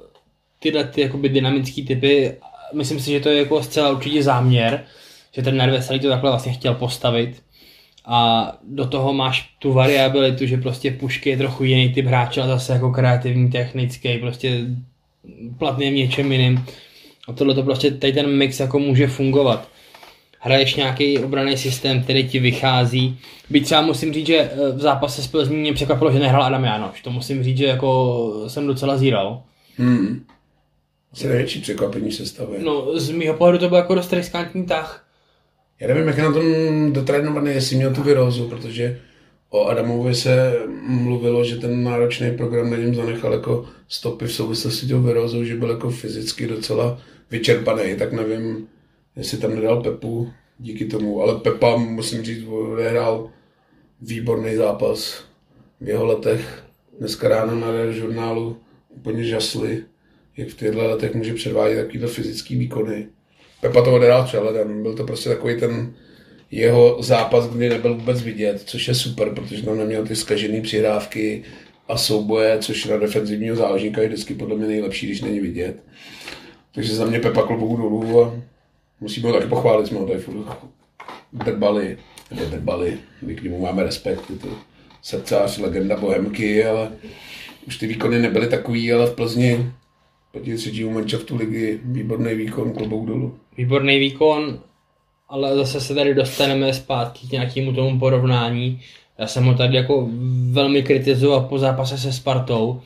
tyhle ty jakoby dynamické typy, myslím si, že to je jako zcela určitě záměr, že ten Nerveselý to takhle vlastně chtěl postavit a do toho máš tu variabilitu, že prostě Pušky je trochu jiný typ hráče, ale zase jako kreativní, technický, prostě platný v něčem jiným. A tohle to prostě tady ten mix jako může fungovat. Hraješ nějaký obraný systém, který ti vychází. Byť třeba musím říct, že eh, v zápase s Plzní mě překvapilo, že nehrál Adam Jánoš. To musím říct, že jako jsem docela zíral. Hmm. Asi největší překvapení sestavy. No, z mýho pohledu to byl jako dost riskantní tah. Já nevím, jak je na tom dotrénovaný, jestli měl tu virózu, protože o Adamovi se mluvilo, že ten náročný program na něm zanechal jako stopy v souvislosti s tou virózou, že byl jako fyzicky docela vyčerpaný, tak nevím, jestli tam nedal Pepu díky tomu, ale Pepa, musím říct, odehrál výborný zápas v jeho letech. Dneska ráno na žurnálu úplně žasli, jak v těchto letech může předvádět takovýhle fyzický výkony. Pepa to odehrál přehledem, byl to prostě takový ten jeho zápas, kdy nebyl vůbec vidět, což je super, protože tam neměl ty skažené přihrávky a souboje, což na defenzivního záložníka je vždycky podle mě nejlepší, když není vidět. Takže za mě Pepa klobouk dolů a musíme ho taky pochválit, jsme ho tady furt drbali, nebo drbali, my k němu máme respekt, je to srdcář, legenda Bohemky, ale už ty výkony nebyly takový, ale v Plzni proti třetímu manšaftu ligy výborný výkon, klobouk dolů. Výborný výkon, ale zase se tady dostaneme zpátky k nějakému tomu porovnání. Já jsem ho tady jako velmi kritizoval po zápase se Spartou.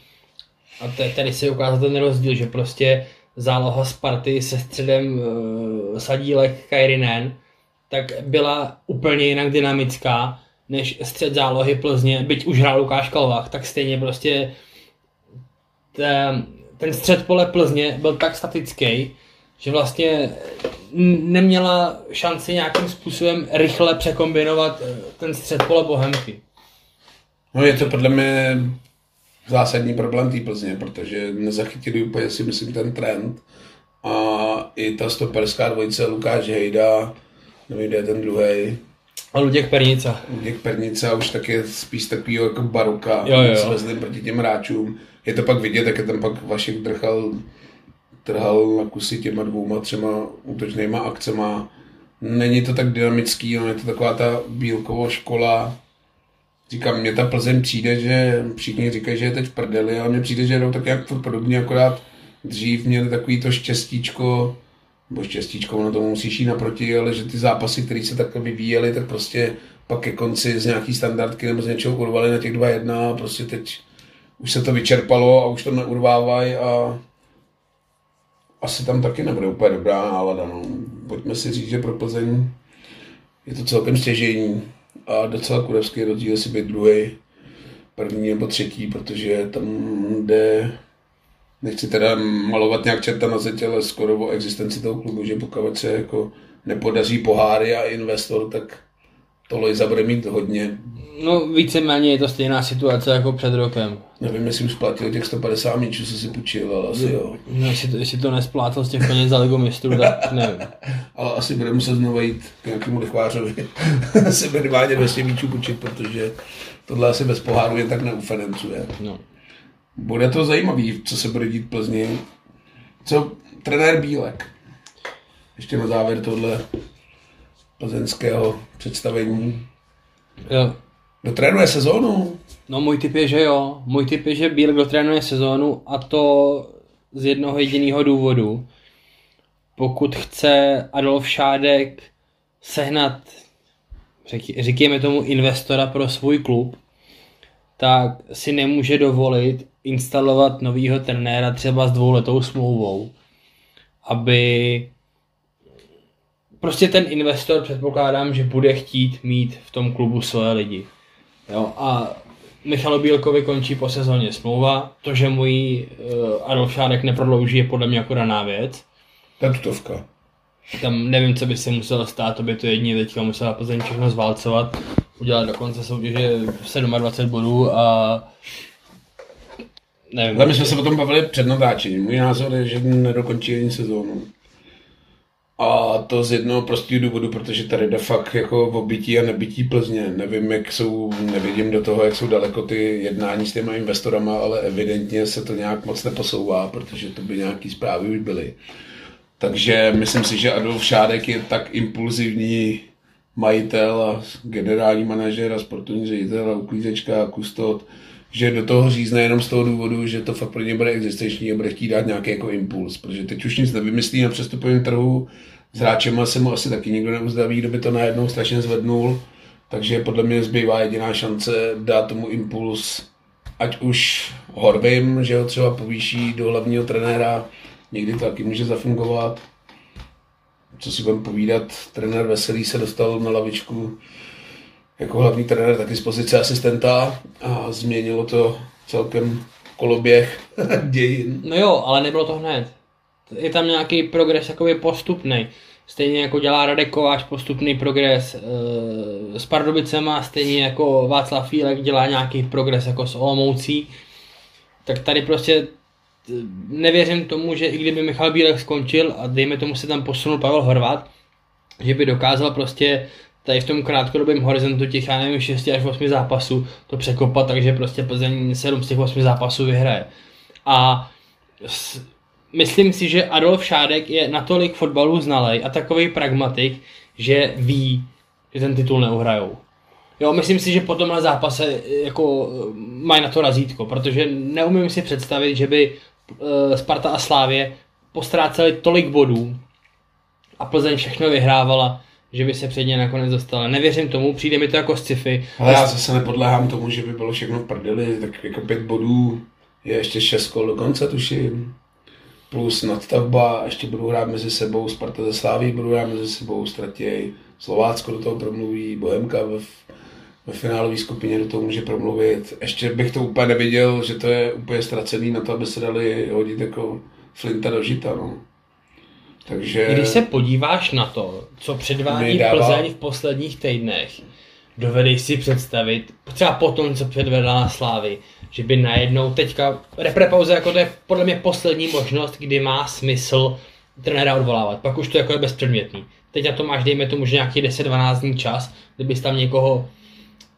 A tady se ukázal ten rozdíl, že prostě záloha Sparty se středem uh, Sadílek Kairinen, tak byla úplně jinak dynamická, než střed zálohy Plzně, byť už hrál Lukáš Kalvach, tak stejně prostě ten, ten střed pole Plzně byl tak statický, že vlastně neměla šanci nějakým způsobem rychle překombinovat eh, ten střed pole Bohemky. No je to podle mě zásadní problém té Plzně, protože nezachytili úplně si myslím ten trend a i ta stoperská dvojice Lukáš Hejda, nevím, kde je ten druhý. A Luděk Pernica. Luděk Pernica už tak je spíš takový jako baruka jo, jo. s proti těm hráčům. Je to pak vidět, jak je tam pak Vašek drchal, trhal na kusy těma dvouma, třema útočnýma akcema. Není to tak dynamický, no je to taková ta bílková škola, Říkám, mně ta Plzeň přijde, že všichni říkají, že je teď v prdeli, ale mně přijde, že jdou tak jak podobně, akorát dřív měli takový to štěstíčko, nebo štěstíčko, ono tomu musíš jít naproti, ale že ty zápasy, které se takhle vyvíjely, tak prostě pak ke konci z nějaký standardky nebo z něčeho urvali na těch 2-1 a prostě teď už se to vyčerpalo a už to neurvávají a asi tam taky nebude úplně dobrá nálada. No. Pojďme si říct, že pro Plzeň je to celkem stěžení a docela kurevský rozdíl si být druhý, první nebo třetí, protože tam jde, nechci teda malovat nějak čerta na zeď, ale skoro o existenci toho klubu, že pokud se jako nepodaří poháry a investor, tak to Lojza bude mít hodně. No víceméně je to stejná situace jako před rokem. Nevím, jestli už splatil těch 150 míčů, co si půjčil, ale asi jo. No, jestli to, jestli to nesplátil z těch peněz za Ligu mistrů, tak nevím. ale asi bude muset znovu jít k nějakému lichvářovi si minimálně 200 míčů půjčit, protože tohle asi bez poháru jen tak neufinancuje. No. Bude to zajímavý, co se bude dít v Plzni. Co trenér Bílek? Ještě na závěr tohle plzeňského představení. Jo. Dotrénuje sezónu? No můj typ je, že jo. Můj typ je, že Bílek dotrénuje sezónu a to z jednoho jediného důvodu. Pokud chce Adolf Šádek sehnat, říkejme tomu, investora pro svůj klub, tak si nemůže dovolit instalovat novýho trenéra třeba s dvouletou smlouvou, aby prostě ten investor předpokládám, že bude chtít mít v tom klubu svoje lidi. Jo, a Michalu Bílkovi končí po sezóně smlouva. To, že můj uh, Adolf Šárek neprodlouží, je podle mě jako daná věc. Tutovka. Tam nevím, co by se muselo stát, to by to jedině teďka musela Plzeň všechno zválcovat, udělat do konce soutěže 27 bodů a nevím. Ale my jsme se o tom bavili před natáčením. Můj názor je, že nedokončí ani sezónu. A to z jednoho prostého důvodu, protože tady jde fakt jako v obytí a nebytí Plzně. Nevím, jak jsou, nevidím do toho, jak jsou daleko ty jednání s těma investorama, ale evidentně se to nějak moc neposouvá, protože to by nějaký zprávy už byly. Takže myslím si, že Adolf Šádek je tak impulzivní majitel a generální manažer a sportovní ředitel a uklízečka a kustot, že do toho řízne jenom z toho důvodu, že to fakt pro ně bude existenční a bude chtít dát nějaký jako impuls, protože teď už nic nevymyslí na přestupovém trhu, s hráčem se mu asi taky nikdo neuzdaví, kdo by to najednou strašně zvednul, takže podle mě zbývá jediná šance dát tomu impuls, ať už Horvim, že ho třeba povýší do hlavního trenéra, někdy to taky může zafungovat. Co si budeme povídat, trenér Veselý se dostal na lavičku jako hlavní trenér taky z pozice asistenta a změnilo to celkem koloběh dějin. No jo, ale nebylo to hned. Je tam nějaký progres jakoby postupný. Stejně jako dělá Radek Kováč postupný progres e, s Pardubicema, stejně jako Václav Fílek dělá nějaký progres jako s Olomoucí. Tak tady prostě e, nevěřím tomu, že i kdyby Michal Bílek skončil a dejme tomu se tam posunul Pavel Horvat, že by dokázal prostě tady v tom krátkodobém horizontu těch, já nevím, 6 až 8 zápasů to překopat, takže prostě Plzeň 7 z těch 8 zápasů vyhraje. A s, myslím si, že Adolf Šádek je natolik fotbalu znalej a takový pragmatik, že ví, že ten titul neuhrajou. Jo, myslím si, že po tomhle zápase jako mají na to razítko, protože neumím si představit, že by uh, Sparta a Slávě postráceli tolik bodů a Plzeň všechno vyhrávala že by se před ně nakonec dostala. Nevěřím tomu, přijde mi to jako sci-fi. Ale já zase nepodléhám tomu, že by bylo všechno v prdeli, tak jako pět bodů je ještě šest kol do konce, tuším. Plus nadstavba, ještě budou hrát mezi sebou, Sparta ze Sláví budou hrát mezi sebou, ztratěj, Slovácko do toho promluví, Bohemka v, ve finálové skupině do toho může promluvit. Ještě bych to úplně neviděl, že to je úplně ztracený na to, aby se dali hodit jako flinta do žita. No. Takže... Když se podíváš na to, co předvádí Nedává- Plzeň v posledních týdnech, dovedeš si představit, třeba po tom, co předvedla na Slávy, že by najednou teďka, reprepauze jako to je podle mě poslední možnost, kdy má smysl trenéra odvolávat, pak už to jako je bezpředmětný. Teď na to máš, dejme tomu, že nějaký 10-12 dní čas, kdybys tam někoho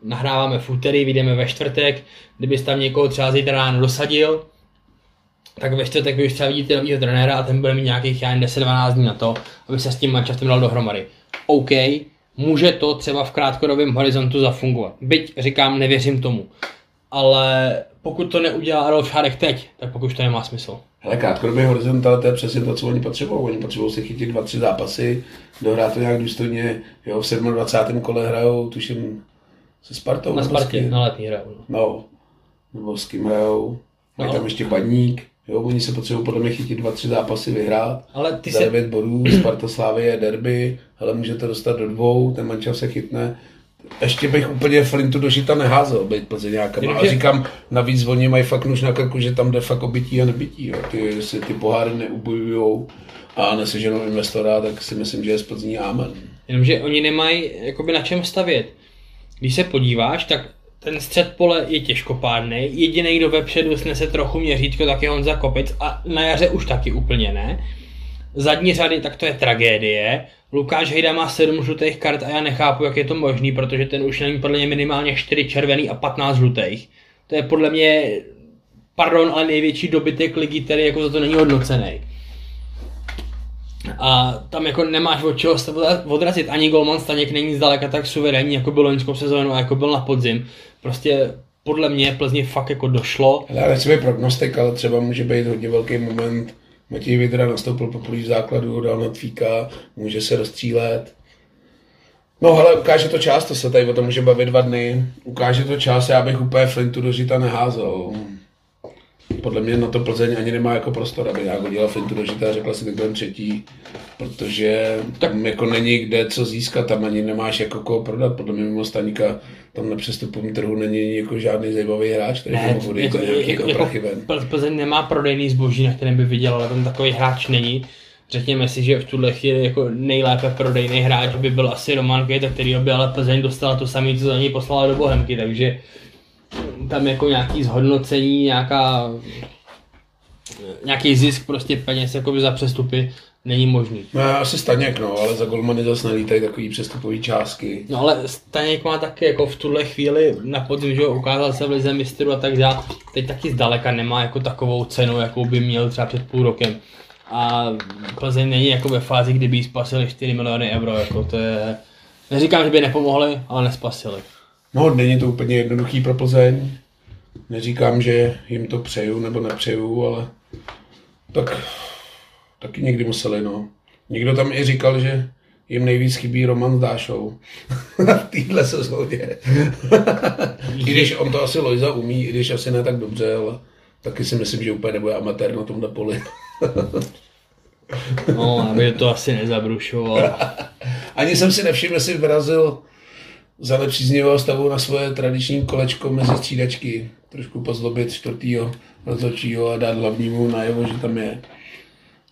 nahráváme v úterý, vyjdeme ve čtvrtek, kdybys tam někoho třeba zítra ráno dosadil, tak ve čtvrtek vy už třeba vidíte novýho trenéra a ten bude mít nějakých já nevím, 10-12 dní na to, aby se s tím manšaftem dal dohromady. OK, může to třeba v krátkodobém horizontu zafungovat. Byť říkám, nevěřím tomu. Ale pokud to neudělá Adolf Šárek teď, tak pokud už to nemá smysl. Hele, krátkodobý horizont, ale to je přesně to, co oni potřebují. Oni potřebují si chytit dva, tři zápasy, dohrát to nějak důstojně. Jo, v 27. kole hrajou, tuším, se Spartou. Na Spartě, na letní hraju. no. No, nebo s kým hrajou. Mají No. tam ještě baník. Jo, oni se potřebují podle mě chytit dva, tři zápasy, vyhrát. Ale ty za se, 9 bodů, Sparta Slávy je derby, ale můžete dostat do dvou, ten mančav se chytne. Ještě bych úplně Flintu do žita neházel, být Plzeňákama. A říkám, navíc oni mají fakt nůž na krku, že tam jde fakt o bytí a nebytí. Jo. Ty si ty poháry neubojujou a neseženou investora, tak si myslím, že je z Plzní ámen. jenomže oni nemají jakoby na čem stavět. Když se podíváš, tak ten střed pole je těžkopádný. Jediný, kdo vepředu snese trochu měřítko, tak je Honza Kopec a na jaře už taky úplně ne. Zadní řady, tak to je tragédie. Lukáš Hejda má 7 žlutých kart a já nechápu, jak je to možný, protože ten už není podle mě minimálně 4 červený a 15 žlutých. To je podle mě, pardon, ale největší dobytek ligy, který jako za to není hodnocený. A tam jako nemáš od čeho se odra- odrazit. Ani Golman Staněk není zdaleka tak suverénní, jako byl loňskou sezónu a jako byl na podzim. Prostě podle mě Plzni fakt jako došlo. Já nechci být prognostik, ale třeba může být hodně velký moment. Matěj Vidra nastoupil poprvé v základu, dal na tvíka, může se rozstřílet. No ale ukáže to čas, to se tady o tom může bavit dva dny. Ukáže to čas, já bych úplně Flintu do žita neházel. Podle mě na to Plzeň ani nemá jako prostor, aby nějak hodila Flintu do žita a řekla si, tak budeme třetí. Protože tam jako není kde co získat, tam ani nemáš jako koho prodat. Podle mě mimo Staníka tam na přestupovém trhu není jako žádný zajímavý hráč, který by mohl za nějaký jako. Pl- Plzeň nemá prodejný zboží, na kterém by vydělal, ale tam takový hráč není. Řekněme si, že v tuhle chvíli jako nejlépe prodejný hráč by byl asi Roman Kejta, který by ale Plzeň dostala to samé, co za něj poslala do Bohemky, takže tam jako nějaký zhodnocení, nějaká nějaký zisk prostě peněz jakoby za přestupy není možný. No, asi Staněk, no, ale za golmany zase nelítají takový přestupový částky. No ale Staněk má taky jako v tuhle chvíli na podzim, že ukázal se v lize mistrů a tak dále. Teď taky zdaleka nemá jako takovou cenu, jakou by měl třeba před půl rokem. A Plzeň není jako ve fázi, kdyby jí spasili 4 miliony euro, jako to je... Neříkám, že by nepomohli, ale nespasili. No, není to úplně jednoduchý pro Plzeň. Neříkám, že jim to přeju nebo nepřeju, ale tak taky někdy museli, no. Někdo tam i říkal, že jim nejvíc chybí Roman s Dášou. v téhle sezóně. I když on to asi Lojza umí, i když asi ne tak dobře, ale taky si myslím, že úplně nebude amatér na tomhle poli. No, aby to asi nezabrušoval. Ani jsem si nevšiml, jestli vyrazil za nepříznivého stavu na svoje tradiční kolečko mezi střídačky. Trošku pozlobit čtvrtýho rozhodčího a dát hlavnímu najevo, že tam je.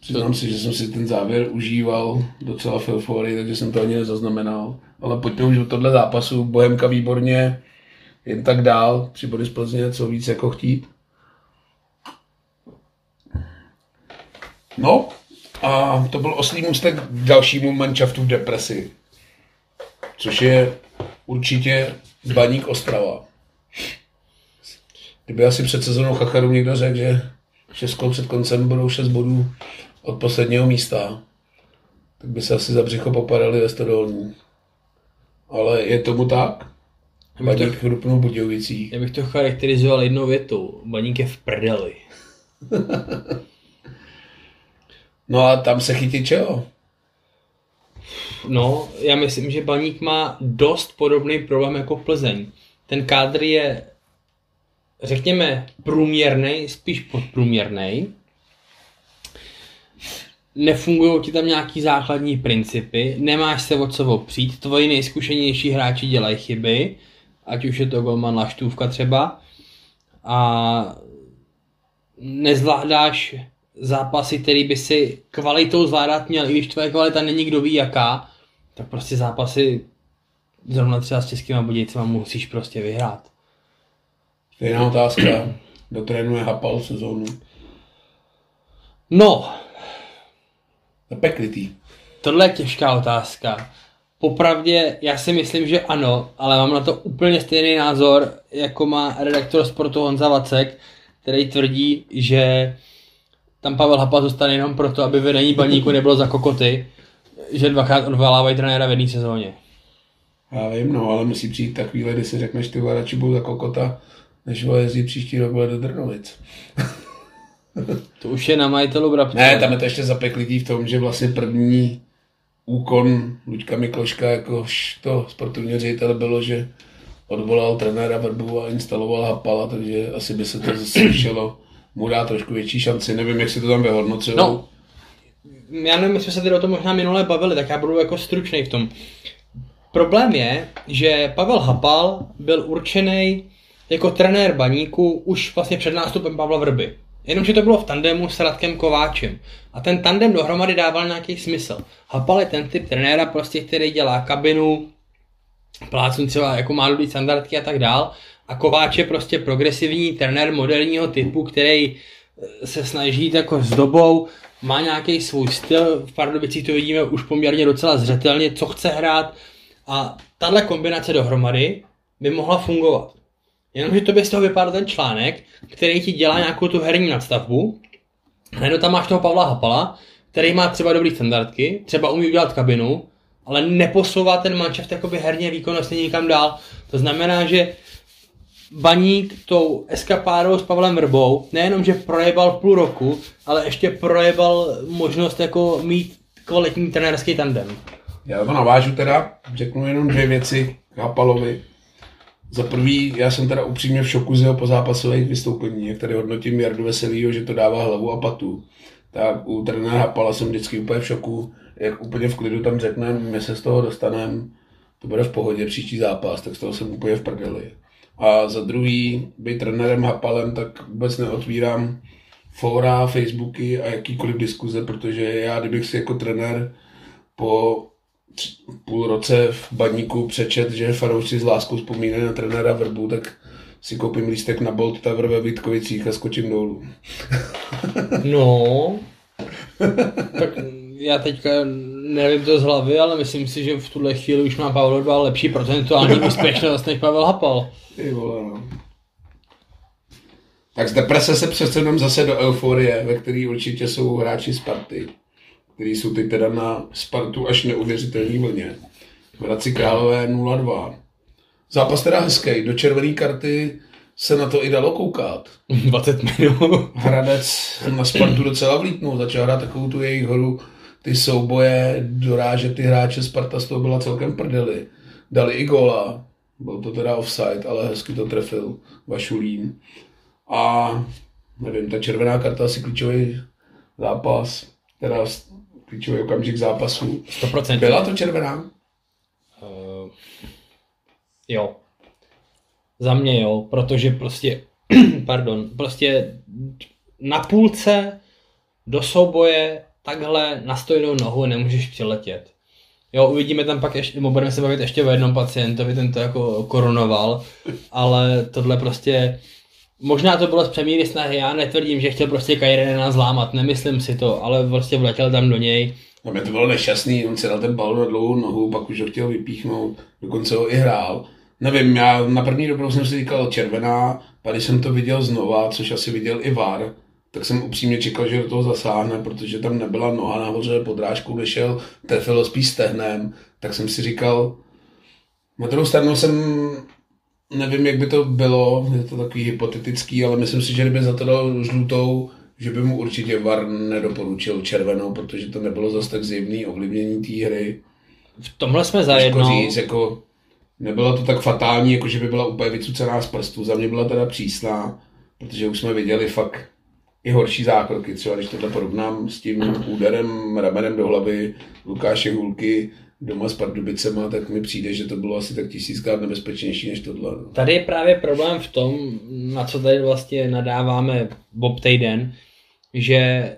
Přiznám si, že jsem si ten závěr užíval docela filfory, takže jsem to ani nezaznamenal. Ale pojďme už do tohle zápasu. Bohemka výborně, jen tak dál. Tři body z Plzně, co víc jako chtít. No, a to byl oslý můstek dalšímu manšaftu v depresi. Což je určitě Baník Ostrava. Kdyby asi před sezónou Chacharu někdo řekl, že Českou před koncem budou 6 bodů od posledního místa, tak by se asi za břicho popadali ve Stodolní. Ale je tomu tak? Baník chrupnul Budějovicích. Já bych to charakterizoval jednou větou. Baník je v prdeli. No a tam se chytí čeho? No, já myslím, že Baník má dost podobný problém jako Plzeň. Ten kádr je, řekněme, průměrný, spíš podprůměrný. Nefungují ti tam nějaký základní principy, nemáš se o co opřít, tvoji nejzkušenější hráči dělají chyby ať už je to golman Laštůvka třeba, a nezvládáš zápasy, který by si kvalitou zvládat měl, i když tvoje kvalita není kdo ví jaká, tak prostě zápasy zrovna třeba s českýma Budějcema musíš prostě vyhrát. Stejná otázka. Kdo trénuje Hapal sezónu? No, Zapeklitý. tohle je těžká otázka. Popravdě, já si myslím, že ano, ale mám na to úplně stejný názor, jako má redaktor sportu Honza Vacek, který tvrdí, že tam Pavel Hapa zůstane jenom proto, aby vedení baníku nebylo za kokoty, že dvakrát odvolávají trenéra v jedné sezóně. Já vím, no, ale musí přijít ta chvíle, kdy si řekneš, ty vole, radši budu za kokota, než vole jezdí příští rok vole do Drnovic. To už je na majitelu Brabce. Ne, tam je to ještě zapeklitý v tom, že vlastně první úkon Luďka Mikloška jako to sportovního ředitele bylo, že odvolal trenéra Vrbu a instaloval Hapala, takže asi by se to zase mu dá trošku větší šanci. Nevím, jak si to tam vyhodnocují. No, já nevím, jestli jsme se tady o tom možná minule bavili, tak já budu jako stručný v tom. Problém je, že Pavel Hapal byl určený jako trenér baníku už vlastně před nástupem Pavla Vrby. Jenomže to bylo v tandemu s Radkem Kováčem. A ten tandem dohromady dával nějaký smysl. Hapal je ten typ trenéra, prostě, který dělá kabinu, plácnu třeba jako má dobrý standardky a tak dál. A Kováč je prostě progresivní trenér moderního typu, který se snaží jít jako s dobou, má nějaký svůj styl, v Pardubicích to vidíme už poměrně docela zřetelně, co chce hrát a tahle kombinace dohromady by mohla fungovat. Jenomže to by z toho vypadal ten článek, který ti dělá nějakou tu herní nadstavbu, najednou tam máš toho Pavla Hapala, který má třeba dobrý standardky, třeba umí udělat kabinu, ale neposouvá ten manšaft herně výkonnostně nikam dál. To znamená, že Baník tou eskapádou s Pavlem Vrbou nejenom, že projebal půl roku, ale ještě projebal možnost jako mít kvalitní trenérský tandem. Já to navážu teda, řeknu jenom dvě věci k Hapalovi. Za prvý, já jsem teda upřímně v šoku z jeho pozápasových vystoupení, jak tady hodnotím Jardu Veselýho, že to dává hlavu a patu. Tak u trenéra Hapala jsem vždycky úplně v šoku, jak úplně v klidu tam řekneme, my se z toho dostaneme, to bude v pohodě příští zápas, tak z toho jsem úplně v prdeli. A za druhý, být trenérem Hapalem, tak vůbec neotvírám fóra, Facebooky a jakýkoliv diskuze, protože já, kdybych si jako trenér po tři- půl roce v baníku přečet, že fanoušci s láskou vzpomínají na trenéra Vrbu, tak si koupím lístek na Bolt Tower ve Vítkovicích a skočím dolů. No, tak já teďka nevím to z hlavy, ale myslím si, že v tuhle chvíli už má Pavel Vrba lepší procentuální úspěšnost než Pavel Hapal. Ty vole, no. Tak z deprese se přesuneme zase do euforie, ve který určitě jsou hráči Sparty, kteří jsou teď teda na Spartu až neuvěřitelný vlně. V Hradci Králové 0-2. Zápas teda hezký, do červené karty se na to i dalo koukat. 20 minut. Hradec na Spartu docela vlítnul, začal hrát takovou tu jejich hru, ty souboje, dorážet ty hráče, Sparta z toho byla celkem prdeli. Dali i góla, byl to teda offside, ale hezky to trefil Vašulín. A nevím, ta červená karta asi klíčový zápas, teda klíčový okamžik zápasu. 100%. Byla to červená? Uh, jo. Za mě jo, protože prostě, pardon, prostě na půlce do souboje takhle na stojnou nohu nemůžeš přiletět. Jo, uvidíme tam pak ještě, nebo budeme se bavit ještě o jednom pacientovi, ten to jako koronoval, ale tohle prostě, možná to bylo z přemíry snahy, já netvrdím, že chtěl prostě Kajrena zlámat, nemyslím si to, ale prostě vletěl tam do něj, No mě to bylo nešťastný, on si dal ten balon na dlouhou nohu, pak už ho chtěl vypíchnout, dokonce ho i hrál. Nevím, já na první dobrou jsem si říkal červená, když jsem to viděl znova, což asi viděl i VAR, tak jsem upřímně čekal, že do toho zasáhne, protože tam nebyla noha nahoře, podrážkou nešel, trefilo spíš stehnem, tak jsem si říkal, na druhou stranu jsem, nevím, jak by to bylo, je to takový hypotetický, ale myslím si, že kdyby za to dal žlutou, že by mu určitě VAR nedoporučil červenou, protože to nebylo zase tak zjevný ovlivnění té hry. v tomhle jsme zajedno. říct, jako, nebylo to tak fatální, jako že by byla úplně vycucená z prstů. Za mě byla teda přísná, protože už jsme viděli fakt i horší zákroky. Třeba když tohle porovnám s tím úderem ramenem do hlavy Lukáše Hulky, doma s Pardubicema, tak mi přijde, že to bylo asi tak tisíckrát nebezpečnější než tohle. No. Tady je právě problém v tom, na co tady vlastně nadáváme Bob Tejden, že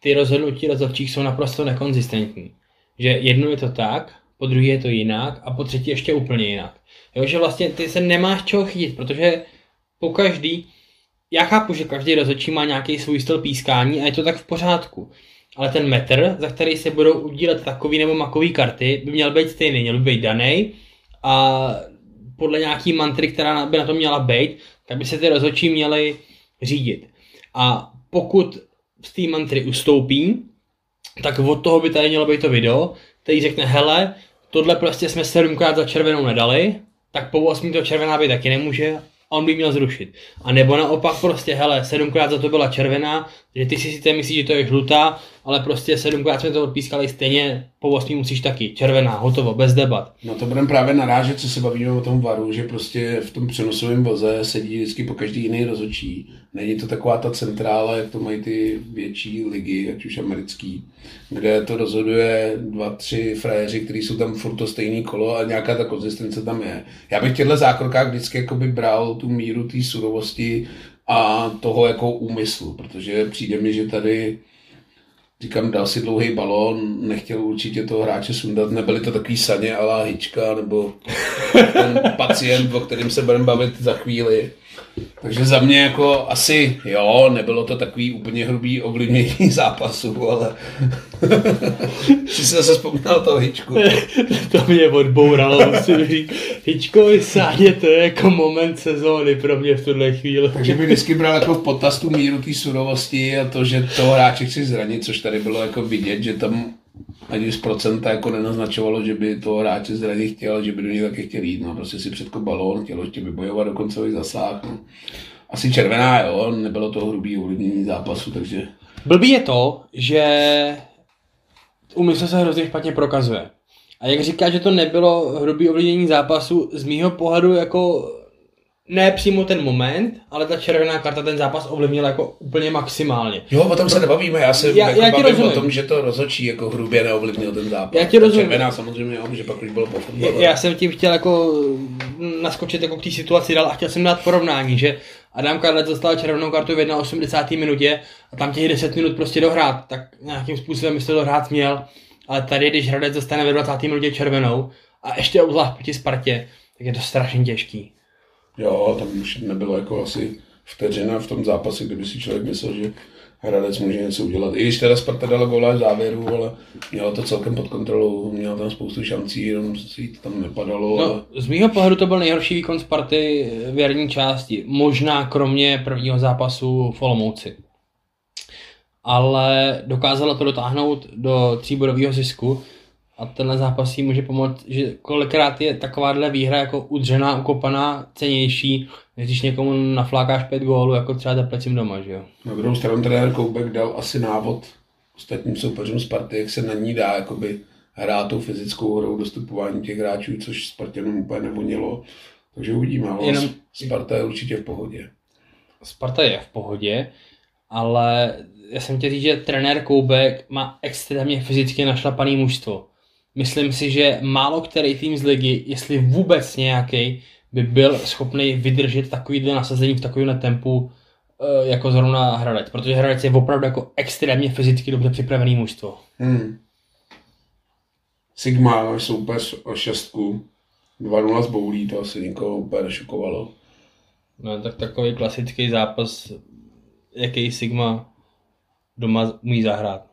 ty rozhodnutí rozhodčích jsou naprosto nekonzistentní. Že jedno je to tak, po druhé je to jinak a po třetí ještě úplně jinak. Jo, že vlastně ty se nemáš čeho chytit, protože po každý, já chápu, že každý rozhodčí má nějaký svůj styl pískání a je to tak v pořádku. Ale ten metr, za který se budou udílet takový nebo makový karty, by měl být stejný, měl by být daný a podle nějaký mantry, která by na to měla být, tak by se ty rozhodčí měly řídit. A pokud z té mantry ustoupí, tak od toho by tady mělo být to video, který řekne, hele, tohle prostě jsme sedmkrát za červenou nedali, tak po 8 to červená být taky nemůže on by měl zrušit. A nebo naopak prostě, hele, sedmkrát za to byla červená, že ty si sice myslíš, že to je žlutá, ale prostě sedmkrát jsme to odpískali stejně, po osmí musíš taky, červená, hotovo, bez debat. No to budeme právě narážet, co se bavíme o tom varu, že prostě v tom přenosovém voze sedí vždycky po každý jiný rozočí. Není to taková ta centrála, jak to mají ty větší ligy, ať už americký, kde to rozhoduje dva, tři frajeři, kteří jsou tam furt to stejný kolo a nějaká ta konzistence tam je. Já bych v těchto zákrokách vždycky jakoby bral tu míru té surovosti a toho jako úmyslu, protože přijde mi, že tady říkám, dal si dlouhý balón, nechtěl určitě toho hráče sundat, nebyly to takový saně ala Hička, nebo ten pacient, o kterém se budeme bavit za chvíli. Takže za mě jako asi jo, nebylo to takový úplně hrubý ovlivnění zápasu, ale si se zase vzpomínal toho Hičku. to mě odbouralo, musím říct. Hičkovi sáně to je jako moment sezóny pro mě v tuhle chvíli. Takže by vždycky bral jako v potaz tu míru té surovosti a to, že toho hráče chci zranit, což tady bylo jako vidět, že tam ani z procenta jako nenaznačovalo, že by to hráče zraně chtěl, že by do něj taky chtěl jít. No, prostě si předko balón, chtěl ještě vybojovat do koncových zasah. No. Asi červená, jo, nebylo to hrubý ovlivnění zápasu, takže... Blbý je to, že úmysl se hrozně špatně prokazuje. A jak říká, že to nebylo hrubý ovlivnění zápasu, z mýho pohledu jako ne přímo ten moment, ale ta červená karta ten zápas ovlivnila jako úplně maximálně. Jo, o tom se nebavíme, já se já, jako já bavím o tom, že to rozhodčí jako hrubě neovlivnil ten zápas. Já ti rozumím. Červená samozřejmě, jo, že pak už bylo po fotbalu. Já, já jsem tím chtěl jako naskočit jako k té situaci dál a chtěl jsem dát porovnání, že Adam Karlec dostal červenou kartu v 81. minutě a tam těch 10 minut prostě dohrát, tak nějakým způsobem byste dohrát měl, ale tady, když Hradec dostane ve 20. minutě červenou a ještě obzvlášť proti Spartě, tak je to strašně těžký. Jo, tam už nebylo jako asi vteřina v tom zápase, kdyby si člověk myslel, že Hradec může něco udělat. I když teda Sparta dala góla v závěru, ale měla to celkem pod kontrolou, měla tam spoustu šancí, jenom si to tam nepadalo. No, ale... Z mýho pohledu to byl nejhorší výkon Sparty v jarní části, možná kromě prvního zápasu v Olomouci. Ale dokázala to dotáhnout do tříbodového zisku a tenhle zápas jí může pomoct, že kolikrát je takováhle výhra jako udřená, ukopaná, cenější, než když někomu naflákáš pět gólů, jako třeba Teplecím doma, že jo. Na druhou stranu trenér Koubek dal asi návod ostatním soupeřům Sparty, jak se na ní dá jakoby hrát tou fyzickou hrou dostupování těch hráčů, což Spartěnům úplně nevonilo. Takže uvidíme, ale Jenom... Sparta je určitě v pohodě. Sparta je v pohodě, ale já jsem chtěl říct, že trenér Koubek má extrémně fyzicky našlapaný mužstvo myslím si, že málo který tým z ligy, jestli vůbec nějaký, by byl schopný vydržet takovýhle nasazení v takovém tempu eh, jako zrovna Hradec, protože Hradec je opravdu jako extrémně fyzicky dobře připravený mužstvo. Hmm. Sigma, soupeř o šestku, 2-0 z Boulí, to asi nikoho úplně šokovalo. No tak takový klasický zápas, jaký Sigma doma umí zahrát.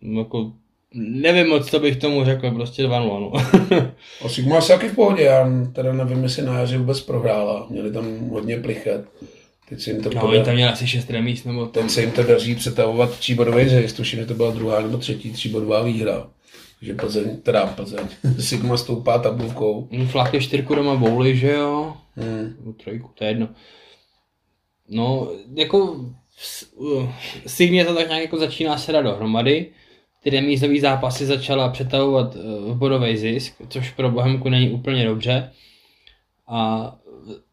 No, jako Nevím moc, co bych tomu řekl, prostě 2-0. No. a Sigma asi taky v pohodě, já teda nevím, jestli na jaře vůbec prohrála. Měli tam hodně plichet. Teď se jim to no, tam měli asi 6 remíz, nebo Teď se jim to daří přetavovat tříbodový zejs, tuším, že to byla druhá nebo třetí tříbodová výhra. Takže Plzeň, teda Plzeň, Sigma stoupá tabulkou. No, Flak je čtyřku doma bouly, že jo? Hmm. trojku, to je jedno. No, jako Sigmě to tak nějak jako začíná se dohromady ty remízové zápasy začala přetahovat v eh, bodový zisk, což pro Bohemku není úplně dobře. A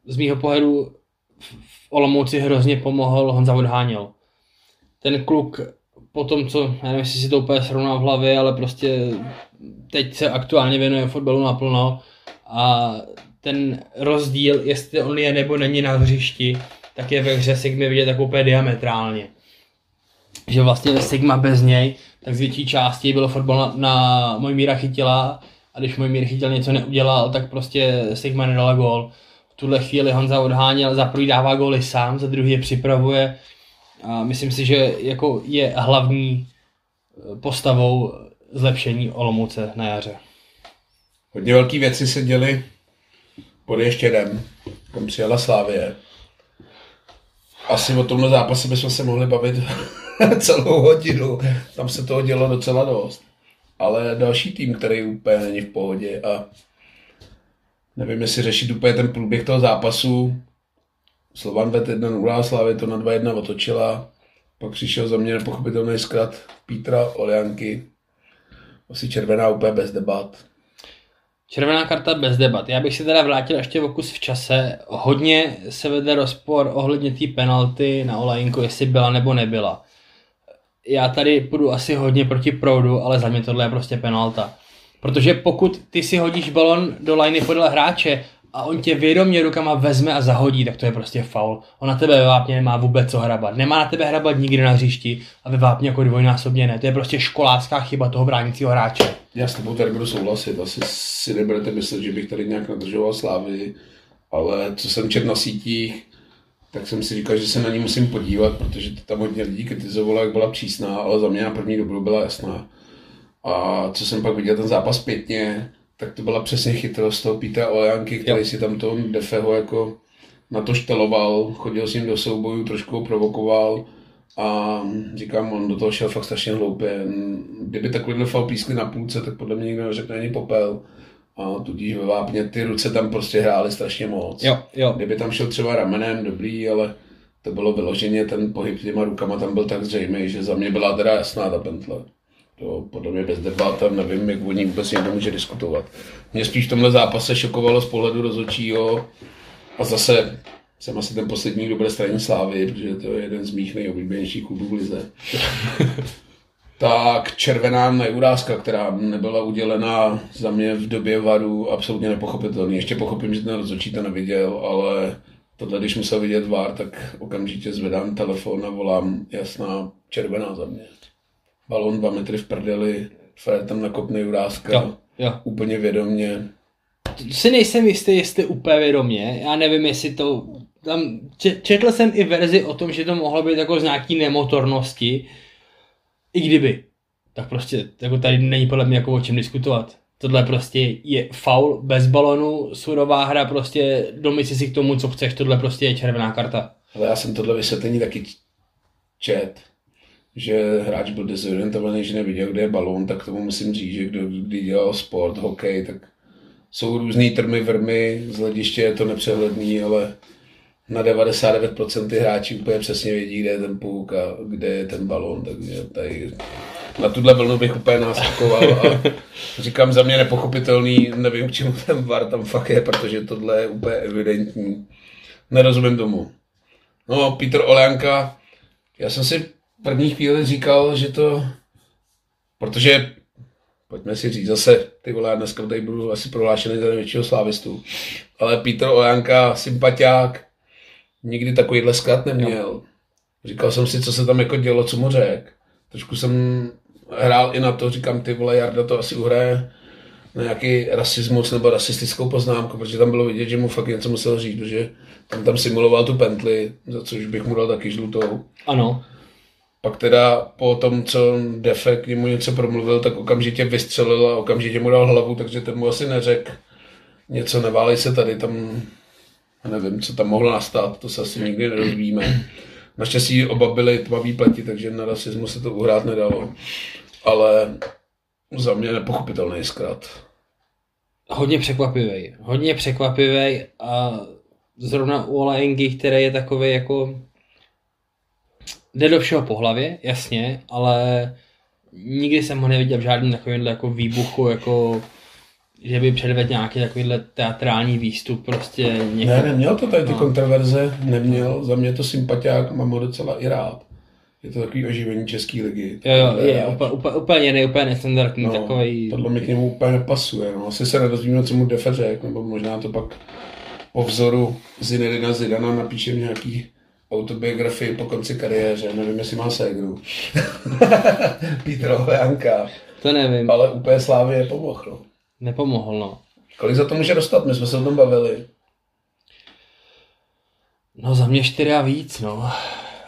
z mýho pohledu v Olomouci hrozně pomohl Honza Odháněl. Ten kluk po tom, co, já nevím, jestli si to úplně srovná v hlavě, ale prostě teď se aktuálně věnuje fotbalu naplno a ten rozdíl, jestli on je nebo není na hřišti, tak je ve hře Sigmy vidět tak úplně diametrálně. Že vlastně Sigma bez něj, tak z větší části bylo fotbal na, na můj míra chytila a když můj mír chytil něco neudělal, tak prostě Sigma nedala gól. V tuhle chvíli Honza odháněl, za prvý dává góly sám, za druhý je připravuje a myslím si, že jako je hlavní eh, postavou zlepšení Olomouce na jaře. Hodně velké věci se děly pod Ještědem, kam přijala Slávě. Asi o tomhle zápase bychom se mohli bavit celou hodinu. Tam se toho dělo docela dost. Ale další tým, který úplně není v pohodě a nevím, jestli řešit úplně ten průběh toho zápasu. Slovan ved 1-0, Slávě to na 2-1 otočila. Pak přišel za mě nepochopitelný zkrat Pítra Olianky. Asi červená úplně bez debat. Červená karta bez debat. Já bych si teda vrátil ještě o kus v čase. Hodně se vede rozpor ohledně té penalty na Olajinku, jestli byla nebo nebyla. Já tady půjdu asi hodně proti proudu, ale za mě tohle je prostě penalta. Protože pokud ty si hodíš balon do liney podle hráče a on tě vědomě rukama vezme a zahodí, tak to je prostě faul. On na tebe ve vápně nemá vůbec co hrabat. Nemá na tebe hrabat nikdy na hřišti a ve vápně jako dvojnásobně ne. To je prostě školácká chyba toho bránícího hráče. Já s tebou tady budu souhlasit. Asi si nebudete myslet, že bych tady nějak nadržoval Slávy, ale co jsem četl na sítích, tak jsem si říkal, že se na ní musím podívat, protože to tam hodně lidí kritizovalo, jak byla přísná, ale za mě na první dobu byla jasná. A co jsem pak viděl ten zápas pětně, tak to byla přesně chytrost toho Píta Olejanky, který jo. si tam toho Defeho jako na to šteloval, chodil s ním do soubojů, trošku ho provokoval a říkám, on do toho šel fakt strašně hloupě. Kdyby takovýhle fal pískli na půlce, tak podle mě nikdo neřekne ani popel. A tudíž ve vápně ty ruce tam prostě hrály strašně moc. Jo, jo. Kdyby tam šel třeba ramenem, dobrý, ale to bylo vyloženě, ten pohyb těma rukama tam byl tak zřejmý, že za mě byla teda jasná ta pentle. To podle mě bez debat a nevím, jak o ní vůbec někdo může diskutovat. Mě spíš v tomhle zápase šokovalo z pohledu rozhodčího a zase jsem asi ten poslední, kdo bude straní slávy, protože to je jeden z mých nejoblíbenějších klubů v lize. tak červená neurážka, která nebyla udělena za mě v době varu, absolutně nepochopitelný. Ještě pochopím, že ten rozhodčí to neviděl, ale tohle, když musel vidět vár, tak okamžitě zvedám telefon a volám jasná červená za mě balon dva metry v prdeli, Fred tam nakopne Juráska, jo, jo. úplně vědomně. Si nejsem jistý, jestli úplně vědomě, já nevím, jestli to, tam četl jsem i verzi o tom, že to mohlo být jako z nějaký nemotornosti, i kdyby, tak prostě jako tady není podle mě jako o čem diskutovat. Tohle prostě je faul bez balonu, surová hra, prostě domysli si k tomu, co chceš, tohle prostě je červená karta. Ale já jsem tohle vysvětlení taky čet že hráč byl dezorientovaný, že neviděl, kde je balón, tak tomu musím říct, že kdo kdy dělal sport, hokej, tak jsou různý trmy, vrmy, z hlediště je to nepřehledný, ale na 99% ty hráči úplně přesně vědí, kde je ten půk a kde je ten balón, takže tady na tuhle vlnu bych úplně náskakoval a říkám za mě nepochopitelný, nevím, k čemu ten VAR tam fakt je, protože tohle je úplně evidentní. Nerozumím tomu. No, Petr Oleanka, já jsem si první chvíli říkal, že to, protože pojďme si říct zase, ty vole, já dneska tady budu asi prohlášený za největšího slávistu, ale Petr Ojanka, sympatiák, nikdy takovýhle skat neměl. Říkal jsem si, co se tam jako dělo, co mu řek. Trošku jsem hrál i na to, říkám, ty vole, Jarda to asi uhraje na nějaký rasismus nebo rasistickou poznámku, protože tam bylo vidět, že mu fakt něco musel říct, protože tam tam simuloval tu pentli, za což bych mu dal taky žlutou. Ano. Pak teda po tom, co Defe k němu něco promluvil, tak okamžitě vystřelil a okamžitě mu dal hlavu, takže ten mu asi neřekl něco, neválej se tady, tam nevím, co tam mohlo nastat, to se asi nikdy nedozvíme. Naštěstí oba byli tmavý pleti, takže na rasismu se to uhrát nedalo. Ale za mě nepochopitelný zkrat. Hodně překvapivý. Hodně překvapivý a zrovna u Ola Engy, který je takový jako jde do všeho po hlavě, jasně, ale nikdy jsem ho neviděl v žádném takovémhle jako výbuchu, jako že by předvedl nějaký takovýhle teatrální výstup, prostě někdo... Ne, neměl to tady ty no. kontroverze, neměl, za mě to sympatiák, mám ho docela i rád. Je to takový oživení české ligy. Jo, jo, je úplně, úplně, úplně jiný, úplně nestandardní, No, takový. Tohle mi k němu úplně nepasuje. No. Asi se nedozvíme, co mu Defe řekl, nebo možná to pak po vzoru Zinedina Zidana napíšem nějaký autobiografii po konci kariéře. Nevím, jestli má ségru. Pítro Janka. To nevím, Ale úplně Slávě je pomohl. Nepomohl, no. Kolik za to může dostat? My jsme se o tom bavili. No za mě čtyři a víc, no.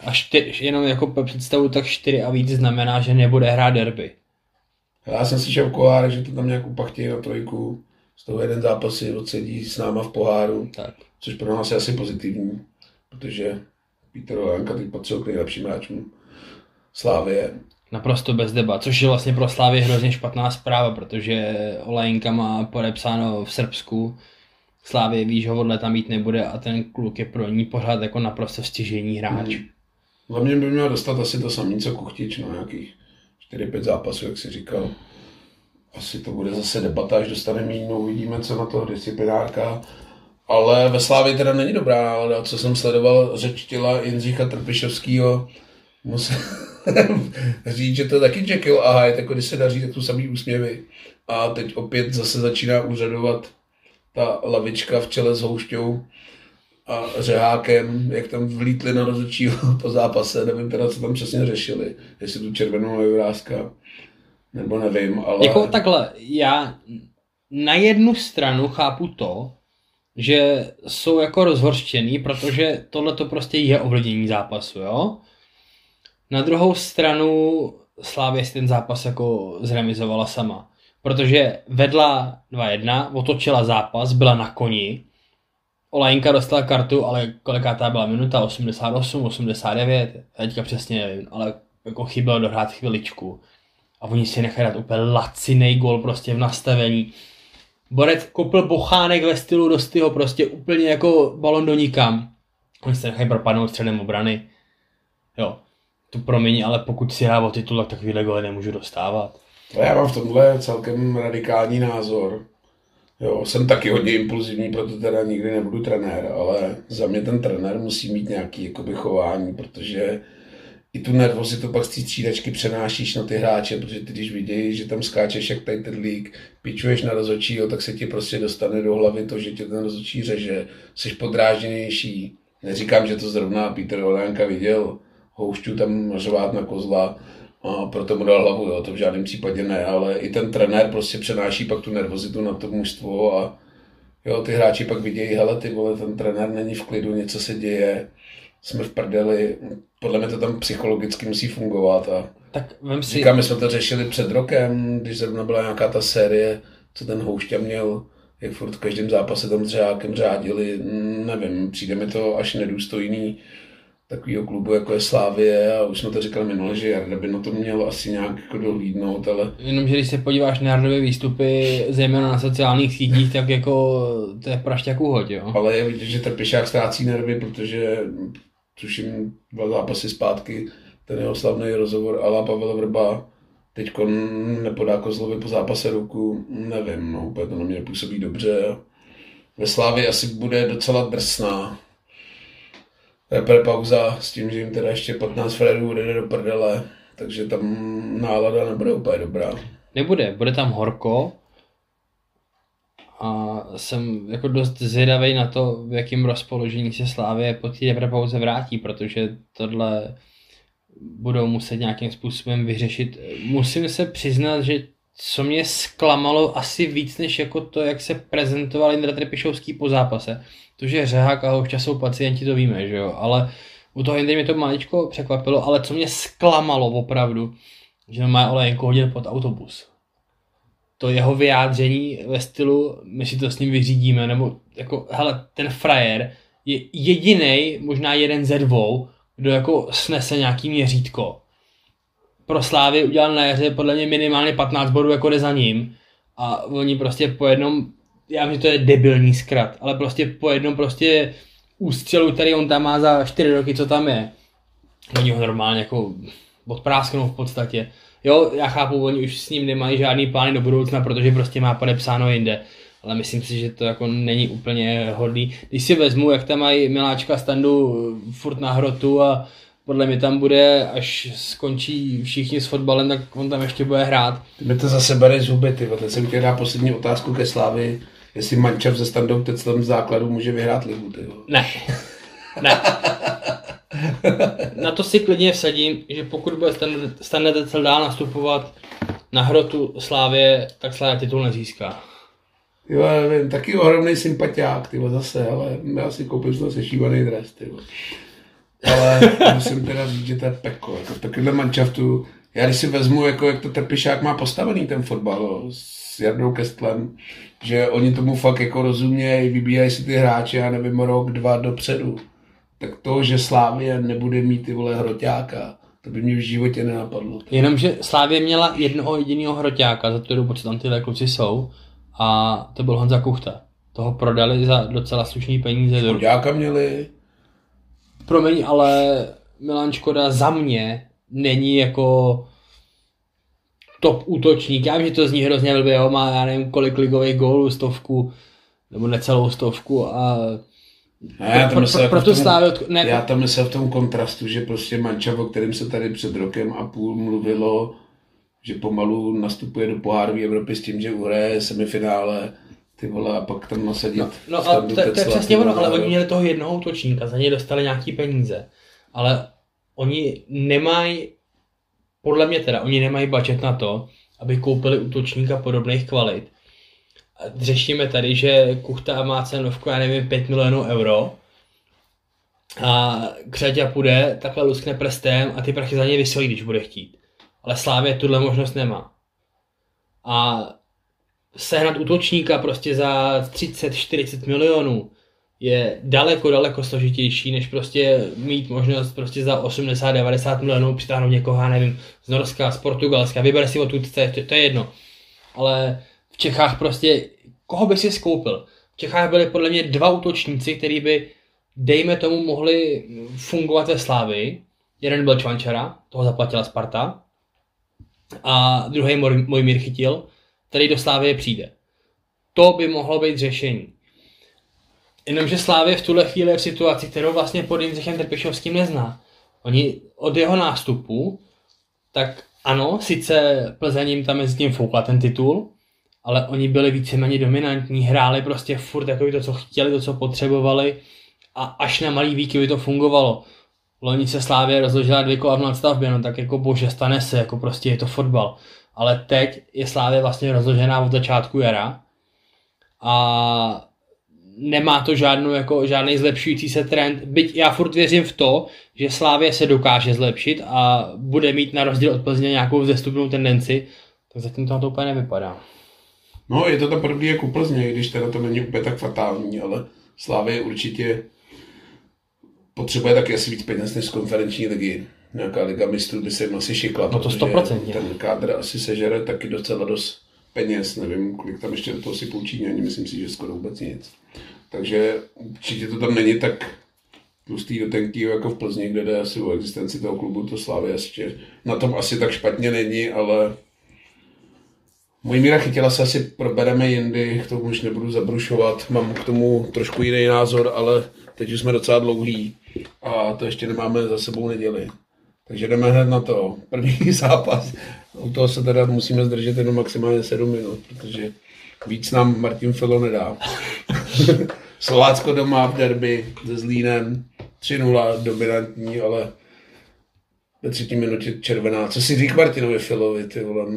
A čtyři, jenom jako pro představu, tak čtyři a víc znamená, že nebude hrát derby. Já jsem slyšel v kohárech, že to tam nějak upachtějí na trojku. Z toho jeden zápas si odsedí s náma v poháru, Tak. což pro nás je asi pozitivní, protože Pítr Janka teď patřil k nejlepším hráčům Slávie. Naprosto bez debat, což je vlastně pro Slávy hrozně špatná zpráva, protože Olajinka má podepsáno v Srbsku, Slávě ví, že ho odle tam mít nebude a ten kluk je pro ní pořád jako naprosto stěžení hráč. Za mě by měl dostat asi to samé, co Kuchtič, no nějakých 4-5 zápasů, jak si říkal. Asi to bude zase debata, až dostane míň, no uvidíme, co na to disciplinárka. Ale ve Slávě teda není dobrá nálada, co jsem sledoval řeč těla Jindřicha Trpišovského. Musím říct, že to taky Jekyll a Hyde, jako když se daří, tak tu samý úsměvy. A teď opět zase začíná úřadovat ta lavička v čele s Houšťou a Řehákem, jak tam vlítli na rozhodčího po zápase, nevím teda, co tam přesně řešili, jestli tu červenou nevrázka, nebo nevím, ale... Jako takhle, já na jednu stranu chápu to, že jsou jako rozhorštěný, protože tohle to prostě je ovlivnění zápasu, jo? Na druhou stranu Slávě si ten zápas jako zremizovala sama. Protože vedla 2-1, otočila zápas, byla na koni. Olajinka dostala kartu, ale kolikátá byla minuta? 88, 89, já teďka přesně nevím, ale jako chybělo dohrát chviličku. A oni si nechají dát úplně lacinej gol prostě v nastavení. Borec kopl bochánek ve stylu Dostyho, prostě úplně jako balon do nikam. Oni se nechají propadnout středem obrany. Jo, to promiň, ale pokud si hrá o titul, tak takovýhle goly nemůžu dostávat. A já mám v tomhle celkem radikální názor. Jo, jsem taky hodně impulzivní, proto teda nikdy nebudu trenér, ale za mě ten trenér musí mít nějaký jakoby, chování, protože i tu nervozitu pak z té střídačky přenášíš na ty hráče, protože ty když vidějí, že tam skáčeš jak tady ten lík, pičuješ na rozhodčího, tak se ti prostě dostane do hlavy to, že tě ten rozhodčí řeže, jsi podrážděnější. Neříkám, že to zrovna Petr Olánka viděl, houšťu tam řvát na kozla, a proto mu dal hlavu, jo, to v žádném případě ne, ale i ten trenér prostě přenáší pak tu nervozitu na to mužstvo a jo, ty hráči pak vidějí, hele, ty vole, ten trenér není v klidu, něco se děje, jsme v prdeli, podle mě to tam psychologicky musí fungovat a Tak vem si, říkám, my jsme to řešili před rokem, když zrovna byla nějaká ta série, co ten Houšťa měl, jak furt v každém zápase tam s Řákem řádili, nevím, přijde mi to až nedůstojný takového klubu, jako je Slávie a už jsme to říkali minule, že Jarda by na to měl asi nějak jako dohlídnout, ale jenomže když se podíváš na Jardové výstupy, zejména na sociálních sítích, tak jako to je prašťák úhoď, jo. Ale je vidět, že Trpišák ztrácí nervy, protože tuším dva zápasy zpátky ten jeho slavný rozhovor Ala Pavel Vrba teď nepodá Kozlovi po zápase ruku, nevím, no, úplně to na mě působí dobře. Ve Slávě asi bude docela drsná. Repre pauza s tím, že jim teda ještě 15 Fredů jde do prdele, takže tam nálada nebude úplně dobrá. Nebude, bude tam horko a jsem jako dost zvědavý na to, v jakém rozpoložení se Slávě po té repauze vrátí, protože tohle budou muset nějakým způsobem vyřešit. Musím se přiznat, že co mě zklamalo asi víc, než jako to, jak se prezentoval Indra Trepišovský po zápase. To, že Řehák a Houšťa jsou pacienti, to víme, že jo, ale u toho Indry mě to maličko překvapilo, ale co mě zklamalo opravdu, že má Olejnko hodil pod autobus. To jeho vyjádření ve stylu, my si to s ním vyřídíme, nebo jako, hele, ten frajer je jediný, možná jeden ze dvou, kdo jako snese nějaký měřítko. Pro Slávy udělal na jaře podle mě minimálně 15 bodů, jako jde za ním. A oni prostě po jednom, já vím, že to je debilní zkrat, ale prostě po jednom prostě ústřelu, který on tam má za 4 roky, co tam je. Oni ho normálně jako odprásknou v podstatě. Jo, já chápu, oni už s ním nemají žádný plány do budoucna, protože prostě má podepsáno jinde. Ale myslím si, že to jako není úplně hodný. Když si vezmu, jak tam mají Miláčka standu furt na hrotu a podle mě tam bude, až skončí všichni s fotbalem, tak on tam ještě bude hrát. Ty mi to zase bere z huby, ty. Teď jsem chtěl dát poslední otázku ke Slávy, jestli Mančav ze standou Teclem z základu může vyhrát ligu. Ne. Ne. Na to si klidně vsadím, že pokud bude Standa Tecel dál nastupovat na hrotu Slávě, tak Slávě titul nezíská. Jo, nevím, taky ohromný sympatiák, ty zase, ale já si koupím z sešívaný dres, ty Ale musím teda říct, že to je peklo, jako takovýhle manšaftu, já když si vezmu, jako jak to Trpišák má postavený ten fotbal s Jardou Kestlem, že oni tomu fakt jako rozumějí, vybíjají si ty hráče, já nevím, rok, dva dopředu. Tak to, že Slávě nebude mít ty vole hroťáka, to by mě v životě nenapadlo. Jenomže Slávě měla jednoho jediného hroťáka, za tu dobu, co tam tyhle kluci jsou, a to byl Honza Kuchta. Toho prodali za docela slušný peníze. Hroťáka měli? Promiň, ale Milan Škoda za mě není jako top útočník. Já vím, že to zní hrozně blbě, jo, má já nevím kolik ligových gólů, stovku, nebo necelou stovku a ne, já myslel, pro, pro, tomu, ne, já to myslel v tom kontrastu, že prostě manča, o kterém se tady před rokem a půl mluvilo, že pomalu nastupuje do pohárové Evropy s tím, že uhraje semifinále, ty vole, a pak tam nasadit. No, no a to, to, je přesně ono, ale oni měli toho jednoho útočníka, za něj dostali nějaký peníze. Ale oni nemají, podle mě teda, oni nemají budget na to, aby koupili útočníka podobných kvalit. A řešíme tady, že Kuchta má cenovku, já nevím, 5 milionů euro, a Křaďa půjde, takhle luskne prstem a ty prachy za něj vysolí, když bude chtít. Ale Slávě tuhle možnost nemá. A sehnat útočníka prostě za 30-40 milionů je daleko, daleko složitější, než prostě mít možnost prostě za 80-90 milionů přitáhnout někoho, nevím, z Norska, z Portugalska, vyber si o tu, to, to je jedno. Ale v Čechách prostě, koho by si skoupil? V Čechách byly podle mě dva útočníci, který by, dejme tomu, mohli fungovat ve Slávii. Jeden byl Čvančara, toho zaplatila Sparta, a druhý Mojmír chytil, který do Slávie přijde. To by mohlo být řešení. Jenomže Slávě v tuhle chvíli je v situaci, kterou vlastně pod Jindřichem Trpišovským nezná. Oni od jeho nástupu, tak ano, sice Plzeň jim tam mezi tím foukla ten titul, ale oni byli víceméně dominantní, hráli prostě furt takový to, co chtěli, to, co potřebovali a až na malý výkyvy to fungovalo. Loni se Slávě rozložila dvě kola v nadstavbě, no tak jako bože, stane se, jako prostě je to fotbal. Ale teď je Slávě vlastně rozložená od začátku jara a nemá to žádnou, jako, žádný zlepšující se trend, byť já furt věřím v to, že Slávě se dokáže zlepšit a bude mít na rozdíl od Plzně nějakou vzestupnou tendenci, tak zatím to na to úplně nevypadá. No, je to tam podobný jako Plzně, když teda to není úplně tak fatální, ale Slávě určitě potřebuje taky asi víc peněz než z konferenční ligy. Nějaká liga mistrů by se jim asi šikla. No to 100%. Ten kádr asi sežere taky docela dost peněz. Nevím, kolik tam ještě do toho si půjčí, ani myslím si, že skoro vůbec nic. Takže určitě to tam není tak tlustý do tenký jako v Plzni, kde jde asi o existenci toho klubu, to Slávy ještě na tom asi tak špatně není, ale můj míra chytila se asi probereme jindy, k tomu už nebudu zabrušovat, mám k tomu trošku jiný názor, ale teď už jsme docela dlouhý a to ještě nemáme za sebou neděli. Takže jdeme hned na to. První zápas. U toho se teda musíme zdržet jenom maximálně 7 minut, protože víc nám Martin Filo nedá. Slovácko doma v derby se Zlínem. 3-0 dominantní, ale ve třetí minutě červená. Co si řík Martinovi Filovi, ty vole,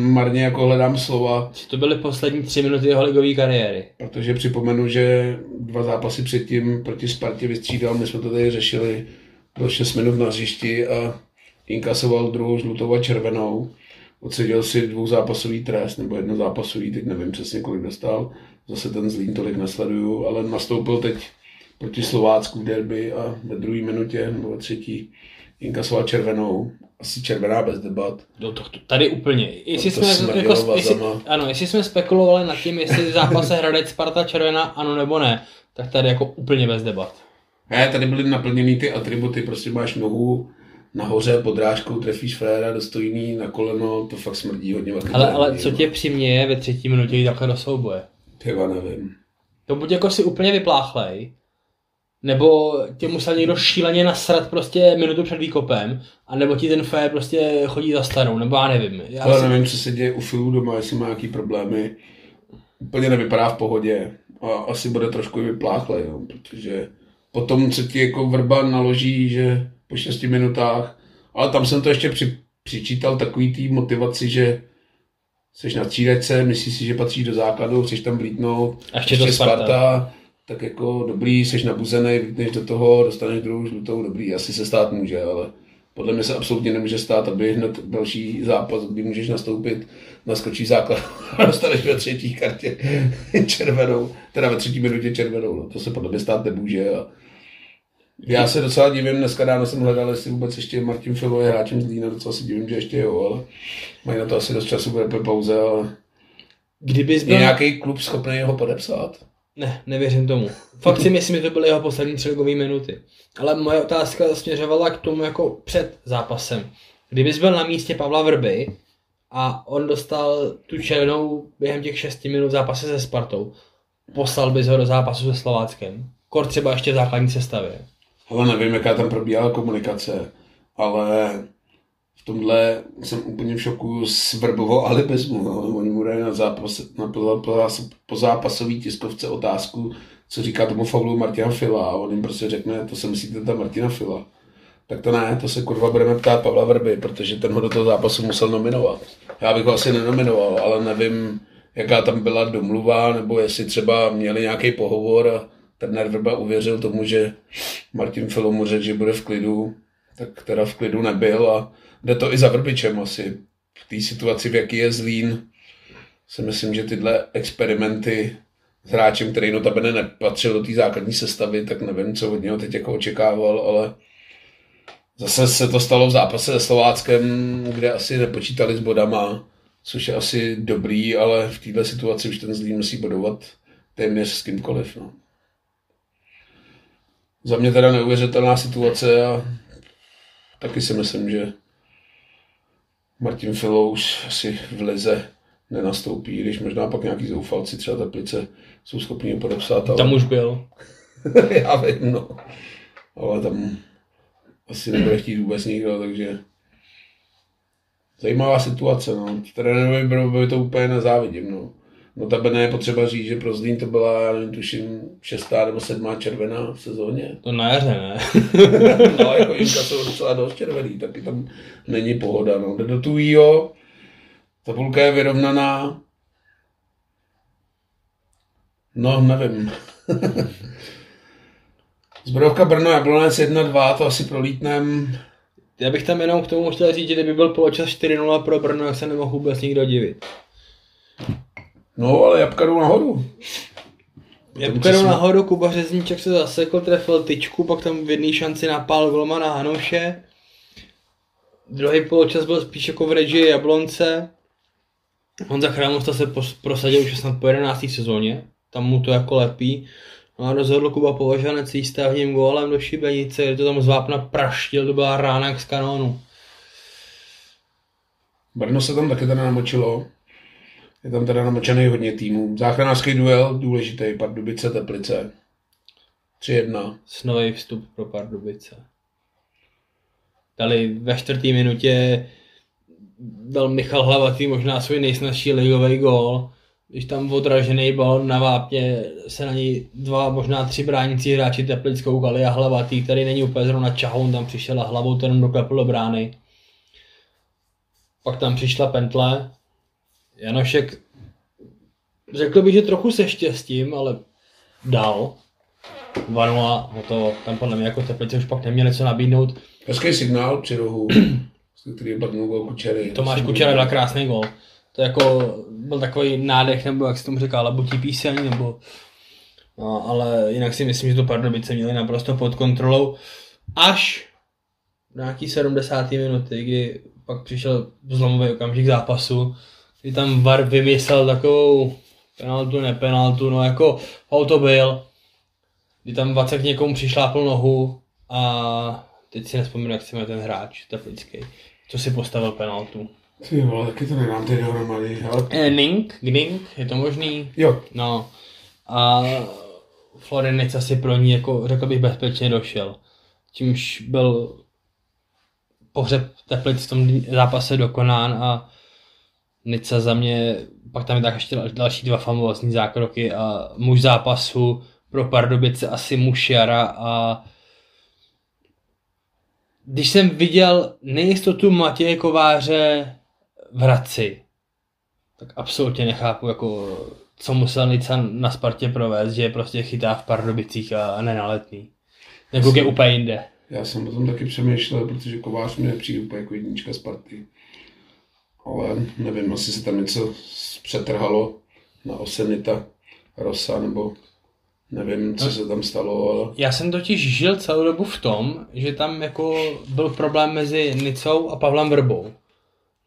marně jako hledám slova. To byly poslední tři minuty jeho ligové kariéry. Protože připomenu, že dva zápasy předtím proti Spartě vystřídal, my jsme to tady řešili, byl 6 minut na hřišti a inkasoval druhou žlutou a červenou. Odseděl si dvouzápasový trest, nebo jednozápasový, teď nevím přesně, kolik dostal. Zase ten Zlín tolik nesleduju, ale nastoupil teď proti Slovácku v derby a ve druhé minutě nebo ve třetí inkasoval červenou, asi červená bez debat. No to, to, tady úplně. Jestli to jsme, jako, jestli, ano, jestli jsme spekulovali nad tím, jestli zápase Hradec Sparta červená, ano nebo ne, tak tady jako úplně bez debat. Ne, tady byly naplněny ty atributy, prostě máš nohu nahoře podrážkou, trefíš fréra dostojný na koleno, to fakt smrdí hodně. Ale, ale co tě přiměje ve třetí minutě jít takhle do souboje? Tyva nevím. To buď jako si úplně vypláchlej, nebo tě musel někdo šíleně nasrat prostě minutu před výkopem, a nebo ti ten fé prostě chodí za starou, nebo já nevím. Já Ale si... nevím, co se děje u Filu doma, jestli má nějaký problémy. Úplně nevypadá v pohodě. A asi bude trošku i vypláchlej, jo, protože potom, co ti jako vrba naloží, že po 6 minutách, ale tam jsem to ještě při, přičítal takový tý motivaci, že jsi na střídačce, myslíš si, že patříš do základu, chceš tam vlítnout, A ještě to Sparta. tak jako dobrý, jsi nabuzený, vlítneš do toho, dostaneš druhou žlutou, dobrý, asi se stát může, ale podle mě se absolutně nemůže stát, aby hned další zápas, kdy můžeš nastoupit, naskočí základ a dostaneš ve třetí kartě červenou, teda ve třetí minutě červenou, no. to se podle mě stát nemůže. A já se docela divím, dneska ráno jsem hledal, jestli vůbec ještě Martin Filo je hráčem z Lína, docela si divím, že ještě jo, ale mají na to asi dost času, bude pauze, ale Kdybys je byl... nějaký klub schopný ho podepsat. Ne, nevěřím tomu. Fakt si myslím, že to byly jeho poslední tři ligové minuty. Ale moje otázka směřovala k tomu jako před zápasem. Kdybys byl na místě Pavla Vrby a on dostal tu červenou během těch šesti minut zápase se Spartou, poslal bys ho do zápasu se Slováckem. Kor třeba ještě v základní sestavě. Ale nevím, jaká tam probíhala komunikace, ale v tomhle jsem úplně v šoku z vrbového alibismu. No. Oni mu dají na, zápas, na po, po, po zápasový tiskovce otázku, co říká tomu faulu Martina Fila a on jim prostě řekne, to se myslíte ta Martina Fila. Tak to ne, to se kurva budeme ptát Pavla Vrby, protože ten ho do toho zápasu musel nominovat. Já bych ho asi nenominoval, ale nevím, jaká tam byla domluva, nebo jestli třeba měli nějaký pohovor a trenér Vrba uvěřil tomu, že Martin Filo mu řekl, že bude v klidu, tak teda v klidu nebyl a jde to i za Vrbičem asi. V té situaci, v jaký je Zlín, si myslím, že tyhle experimenty s hráčem, který notabene nepatřil do té základní sestavy, tak nevím, co od něho teď jako očekával, ale zase se to stalo v zápase se Slováckem, kde asi nepočítali s bodama, což je asi dobrý, ale v této situaci už ten Zlín musí bodovat téměř s kýmkoliv. No. Za mě teda neuvěřitelná situace a taky si myslím, že Martin Filo už asi v lize nenastoupí, když možná pak nějaký zoufalci, třeba Teplice, jsou schopni ho podepsat. Ale... Tam už byl. Já vím, no. Ale tam asi nebude chtít vůbec nikdo, takže zajímavá situace, no. Trenérovi by, by to úplně nezávidím, no. Notabene je potřeba říct, že pro Zlín to byla, nevím, tuším, šestá nebo sedmá červená v sezóně. To na jaře, ne? no, jako Inka jsou docela dost červený, taky tam není pohoda, no. Jde do tujího, tabulka je vyrovnaná. No, nevím. Zbrojovka Brno, Jablonec 1-2, to asi prolítnem. Já bych tam jenom k tomu chtěl říct, že kdyby byl poločas 4-0 pro Brno, jak se nemohl vůbec nikdo divit. No, ale jabka jdou nahoru. Jabka jdou nahoru, Kuba Řezníček se zasekl, trefil tyčku, pak tam v jedné šanci napál golmana Hanoše. Druhý poločas byl spíš jako v režii Jablonce. Honza Chrámosta se prosadil už snad po 11. sezóně, tam mu to jako lepí. No a rozhodl Kuba Považanec výstavním gólem do šibenice, kde to tam z vápna praštil, to byla rána jak z kanónu. Brno se tam taky teda namočilo. Je tam teda namočený hodně týmů. Záchranářský duel, důležitý, Pardubice, Teplice. 3-1. Snový vstup pro Pardubice. Dali ve čtvrtý minutě dal Michal Hlavatý možná svůj nejsnažší ligový gól. Když tam odražený balon na vápně se na něj dva, možná tři bránící hráči Teplic koukali a Hlavatý, který není úplně zrovna čahoun, tam přišel a hlavou ten doklepl do brány. Pak tam přišla pentle. Janošek, řekl bych, že trochu se štěstím, ale dal. 2-0, hotovo. Tam podle mě jako Teplice už pak neměli co nabídnout. Hezký signál při rohu, který padnul gol Kučery. Tomáš Kučera dal krásný gol. To jako byl takový nádech, nebo jak se tomu říká, labutí píseň, nebo... No, ale jinak si myslím, že to Pardubice měli naprosto pod kontrolou. Až nějaký 70. minuty, kdy pak přišel zlomový okamžik zápasu, kdy tam VAR vymyslel takovou penaltu, nepenaltu, no jako faul to byl, kdy tam Vacek někomu přišlápl nohu a teď si nespomínám, jak se jmenuje ten hráč, teplický, co si postavil penaltu. Ty vole, taky to nedám teď dohromady, ale... Eh, Nink, Gning, je to možný? Jo, No. A Florinic asi pro ní, jako řekl bych, bezpečně došel. Čímž byl pohřeb Teplic v tom zápase dokonán a Nica za mě, pak tam je tak ještě další dva famózní zákroky a muž zápasu pro Pardubice asi muž jara a když jsem viděl nejistotu Matěje Kováře v Hradci, tak absolutně nechápu, jako, co musel Nica na Spartě provést, že je prostě chytá v Pardubicích a, ne na letný. Nebo je úplně jinde. Já jsem o tom taky přemýšlel, protože Kovář mi nepřijde úplně jako jednička Sparty. Ale nevím, asi se tam něco přetrhalo na Osenita, Rosa, nebo nevím, co se tam stalo, ale... Já jsem totiž žil celou dobu v tom, že tam jako byl problém mezi Nicou a Pavlem Vrbou.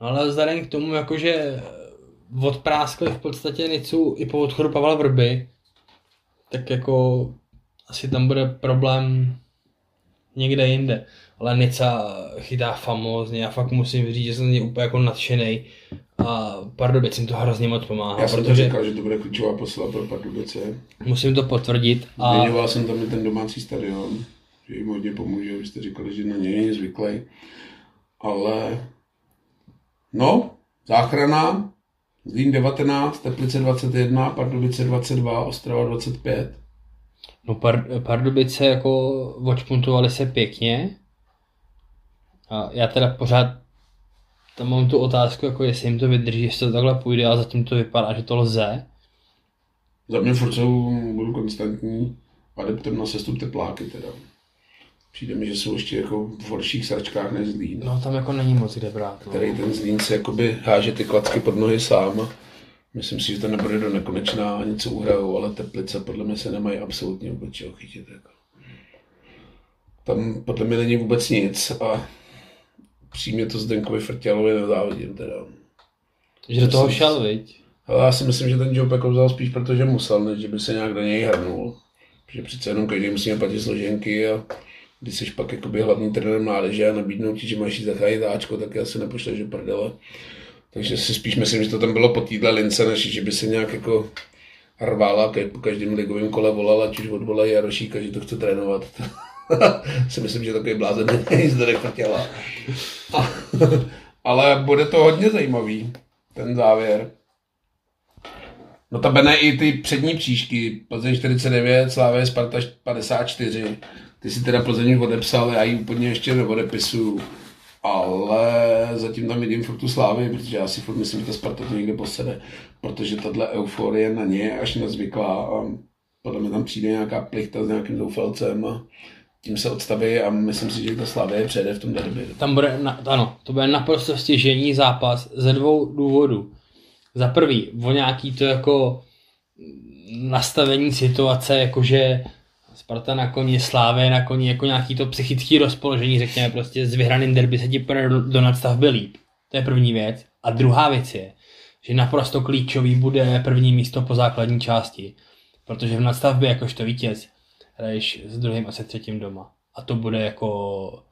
No ale vzhledem k tomu, jakože odpráskli v podstatě Nicu i po odchodu Pavla Vrby, tak jako asi tam bude problém někde jinde. Ale Nica chytá famózně, já fakt musím říct, že jsem z něj úplně jako nadšený a Pardubicím to hrozně moc pomáhá. Já jsem protože... to říkal, že to bude klíčová posila pro Pardubice. Musím to potvrdit. A... Zmiňoval jsem tam i ten domácí stadion, že jim hodně pomůže, vy jste říkali, že na něj není zvyklý. Ale no, záchrana, Zlín 19, Teplice 21, Pardubice 22, Ostrava 25. No Par- Pardubice jako odšpuntovali se pěkně. A já teda pořád tam mám tu otázku, jako jestli jim to vydrží, jestli to takhle půjde, a zatím to vypadá, že to lze. Za mě furt jsou, budu konstantní adeptem na sestup tepláky teda. Přijde mi, že jsou ještě jako v horších sračkách než Zlín. No tam jako není moc kde brát. No. Který ten Zlín si jakoby háže ty klacky pod nohy sám. Myslím si, že to nebude do nekonečná, něco uhrajou, ale Teplice podle mě se nemají absolutně vůbec čeho chytit. Jako. Tam podle mě není vůbec nic a přímě to Zdenkovi Frtělovi nezávidím teda. Že do toho šel, viď? Ale já si myslím, že ten job jako vzal spíš protože musel, než že by se nějak do něj hrnul. Protože přece jenom každý musíme platit složenky a když jsi pak jakoby hlavní trenér mládeže a nabídnou ti, že máš jít zachránit Ačko, tak já si nepošleš do prdele. Takže si spíš myslím, že to tam bylo po týdle lince, než že by se nějak jako rvála, po každém ligovém kole volala, ať už odvolají Jarošíka, že to chce trénovat. si myslím, že takový blázen není zde nechtěla. Ale bude to hodně zajímavý, ten závěr. No ta bene i ty přední příšky, Plzeň 49, Slávě Sparta 54. Ty si teda Plzeň odepsal, já ji úplně ještě neodepisuju. Ale zatím tam vidím furt tu slávy, protože já si furt myslím, že ta Sparta to někde posede. Protože tahle euforie na ně až nezvyklá a podle mě tam přijde nějaká plichta s nějakým zoufalcem a tím se odstaví a myslím si, že ta Slavě přejde v tom derby. Tam bude, na, ano, to bude naprosto stěžení zápas ze dvou důvodů. Za prvý, o nějaký to jako nastavení situace, jakože Sparta na koni, Slávě na koni, jako nějaký to psychický rozpoložení, řekněme prostě s vyhraným derby se ti do nadstavby líp. To je první věc. A druhá věc je, že naprosto klíčový bude první místo po základní části. Protože v nadstavbě jakožto vítěz hraješ s druhým a se třetím doma. A to bude jako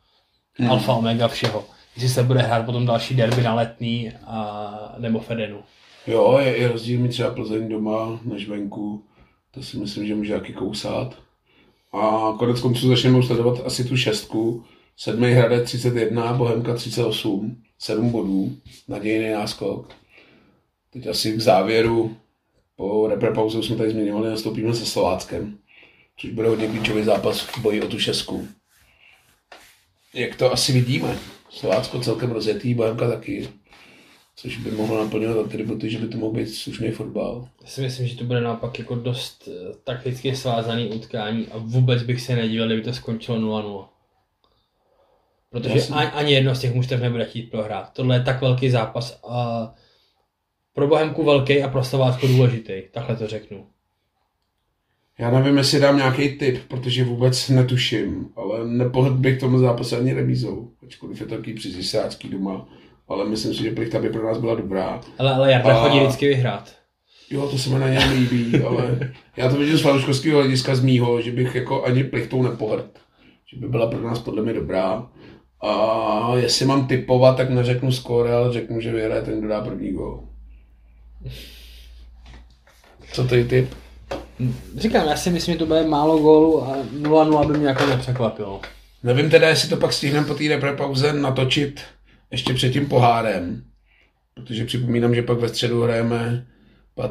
hmm. alfa omega všeho. Jestli se bude hrát potom další derby na letný a, nebo Fedenu. Jo, je, je rozdíl mít třeba Plzeň doma než venku. To si myslím, že může jaký kousat. A konec konců začneme sledovat asi tu šestku. Sedmý Hradec 31, Bohemka 38, 7 bodů, nadějný náskok. Teď asi k závěru, po reprepauzu jsme tady zmiňovali, nastoupíme se Slováckem což bude hodně klíčový zápas v boji o tu šestku. Jak to asi vidíme? Slovácko celkem rozjetý, Bohemka taky. Což by mohlo naplňovat atributy, že by to mohl být slušný fotbal. Já si myslím, že to bude naopak jako dost eh, takticky svázaný utkání a vůbec bych se nedíval, kdyby to skončilo 0-0. Protože ani, ani jedno z těch mužstev nebude chtít prohrát. Tohle je tak velký zápas a pro Bohemku velký a pro Slovácko důležitý, takhle to řeknu. Já nevím, jestli dám nějaký tip, protože vůbec netuším, ale nepohled bych tomu zápase ani remízou, ačkoliv je to takový přizisácký doma, ale myslím si, že plichta by pro nás byla dobrá. Ale, ale Jarda a... chodí vždycky vyhrát. Jo, to se mi na něm líbí, ale já to vidím z fanouškovského hlediska z mýho, že bych jako ani plichtou nepohrd. Že by byla pro nás podle mě dobrá. A jestli mám typovat, tak neřeknu skóre, ale řeknu, že vyhraje ten, kdo dá první gol. Co to je typ? Říkám, já si myslím, že to bude málo gólů a 0-0 by mě jako nepřekvapilo. Nevím teda, jestli to pak stihneme po té repre natočit ještě před tím pohárem. Protože připomínám, že pak ve středu hrajeme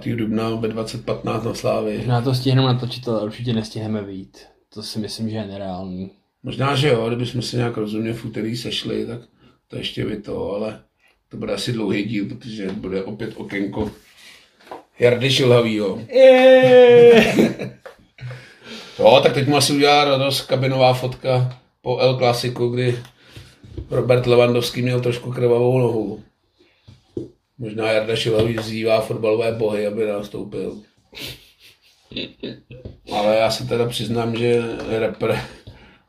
5. dubna ve 2015 na Slávy. Možná to stihneme natočit, ale určitě nestihneme vít. To si myslím, že je nereálný. Možná, že jo, kdybychom se nějak rozumně v úterý sešli, tak to ještě by to, ale to bude asi dlouhý díl, protože bude opět okénko Jardy Šilhavýho. jo, tak teď mu asi udělá radost kabinová fotka po El Clasico, kdy Robert Lewandowski měl trošku krvavou nohu. Možná Jarda Šilhavý vzývá fotbalové bohy, aby nastoupil. Ale já se teda přiznám, že rapper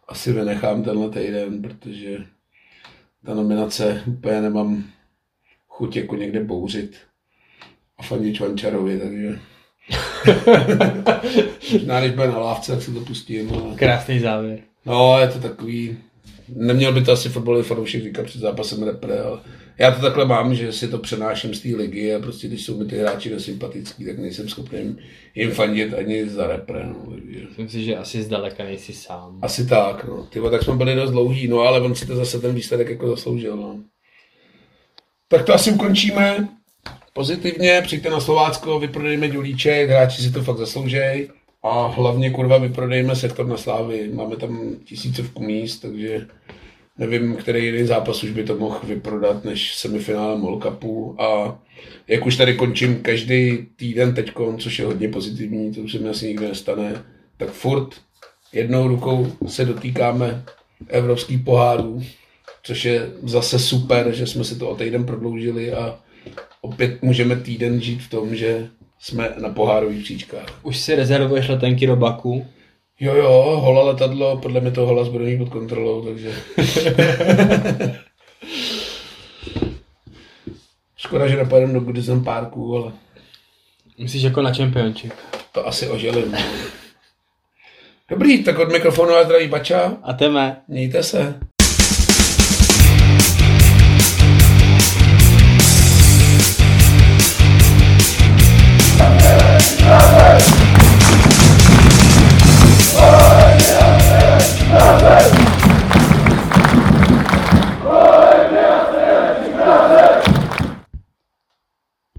asi vynechám tenhle týden, protože ta nominace úplně nemám chuť jako někde bouřit a fandit Čvančarovi, takže možná když bude na lávce, tak si to pustím. Ale... Krásný závěr. No, je to takový, neměl by to asi fotbalový fanoušek říkat před zápasem repre, ale já to takhle mám, že si to přenáším z té ligy a prostě když jsou mi ty hráči nesympatický, tak nejsem schopný jim fandit ani za repre. No. Myslím si, že asi zdaleka nejsi sám. Asi tak, no. Tyvo, tak jsme byli dost dlouhý, no ale on si to zase ten výsledek jako zasloužil, no. Tak to asi ukončíme pozitivně, přijďte na Slovácko, vyprodejme Ďulíček, hráči si to fakt zasloužej. A hlavně kurva vyprodejme sektor na Slávy. Máme tam tisícovku míst, takže nevím, který jiný zápas už by to mohl vyprodat než semifinále Cupu. A jak už tady končím každý týden teď, což je hodně pozitivní, to už se mi asi nikdy nestane, tak furt jednou rukou se dotýkáme evropských pohárů, což je zase super, že jsme si to o týden prodloužili a opět můžeme týden žít v tom, že jsme na pohárových příčkách. Už si rezervuješ letenky do Baku? Jo, jo, hola letadlo, podle mě to hola zbrojní pod kontrolou, takže... Škoda, že nepojedeme do Goodison Parku, ale... Myslíš jako na Championship? To asi oželím. Dobrý, tak od mikrofonu a zdraví Bača. A teme. Mějte se. Woo!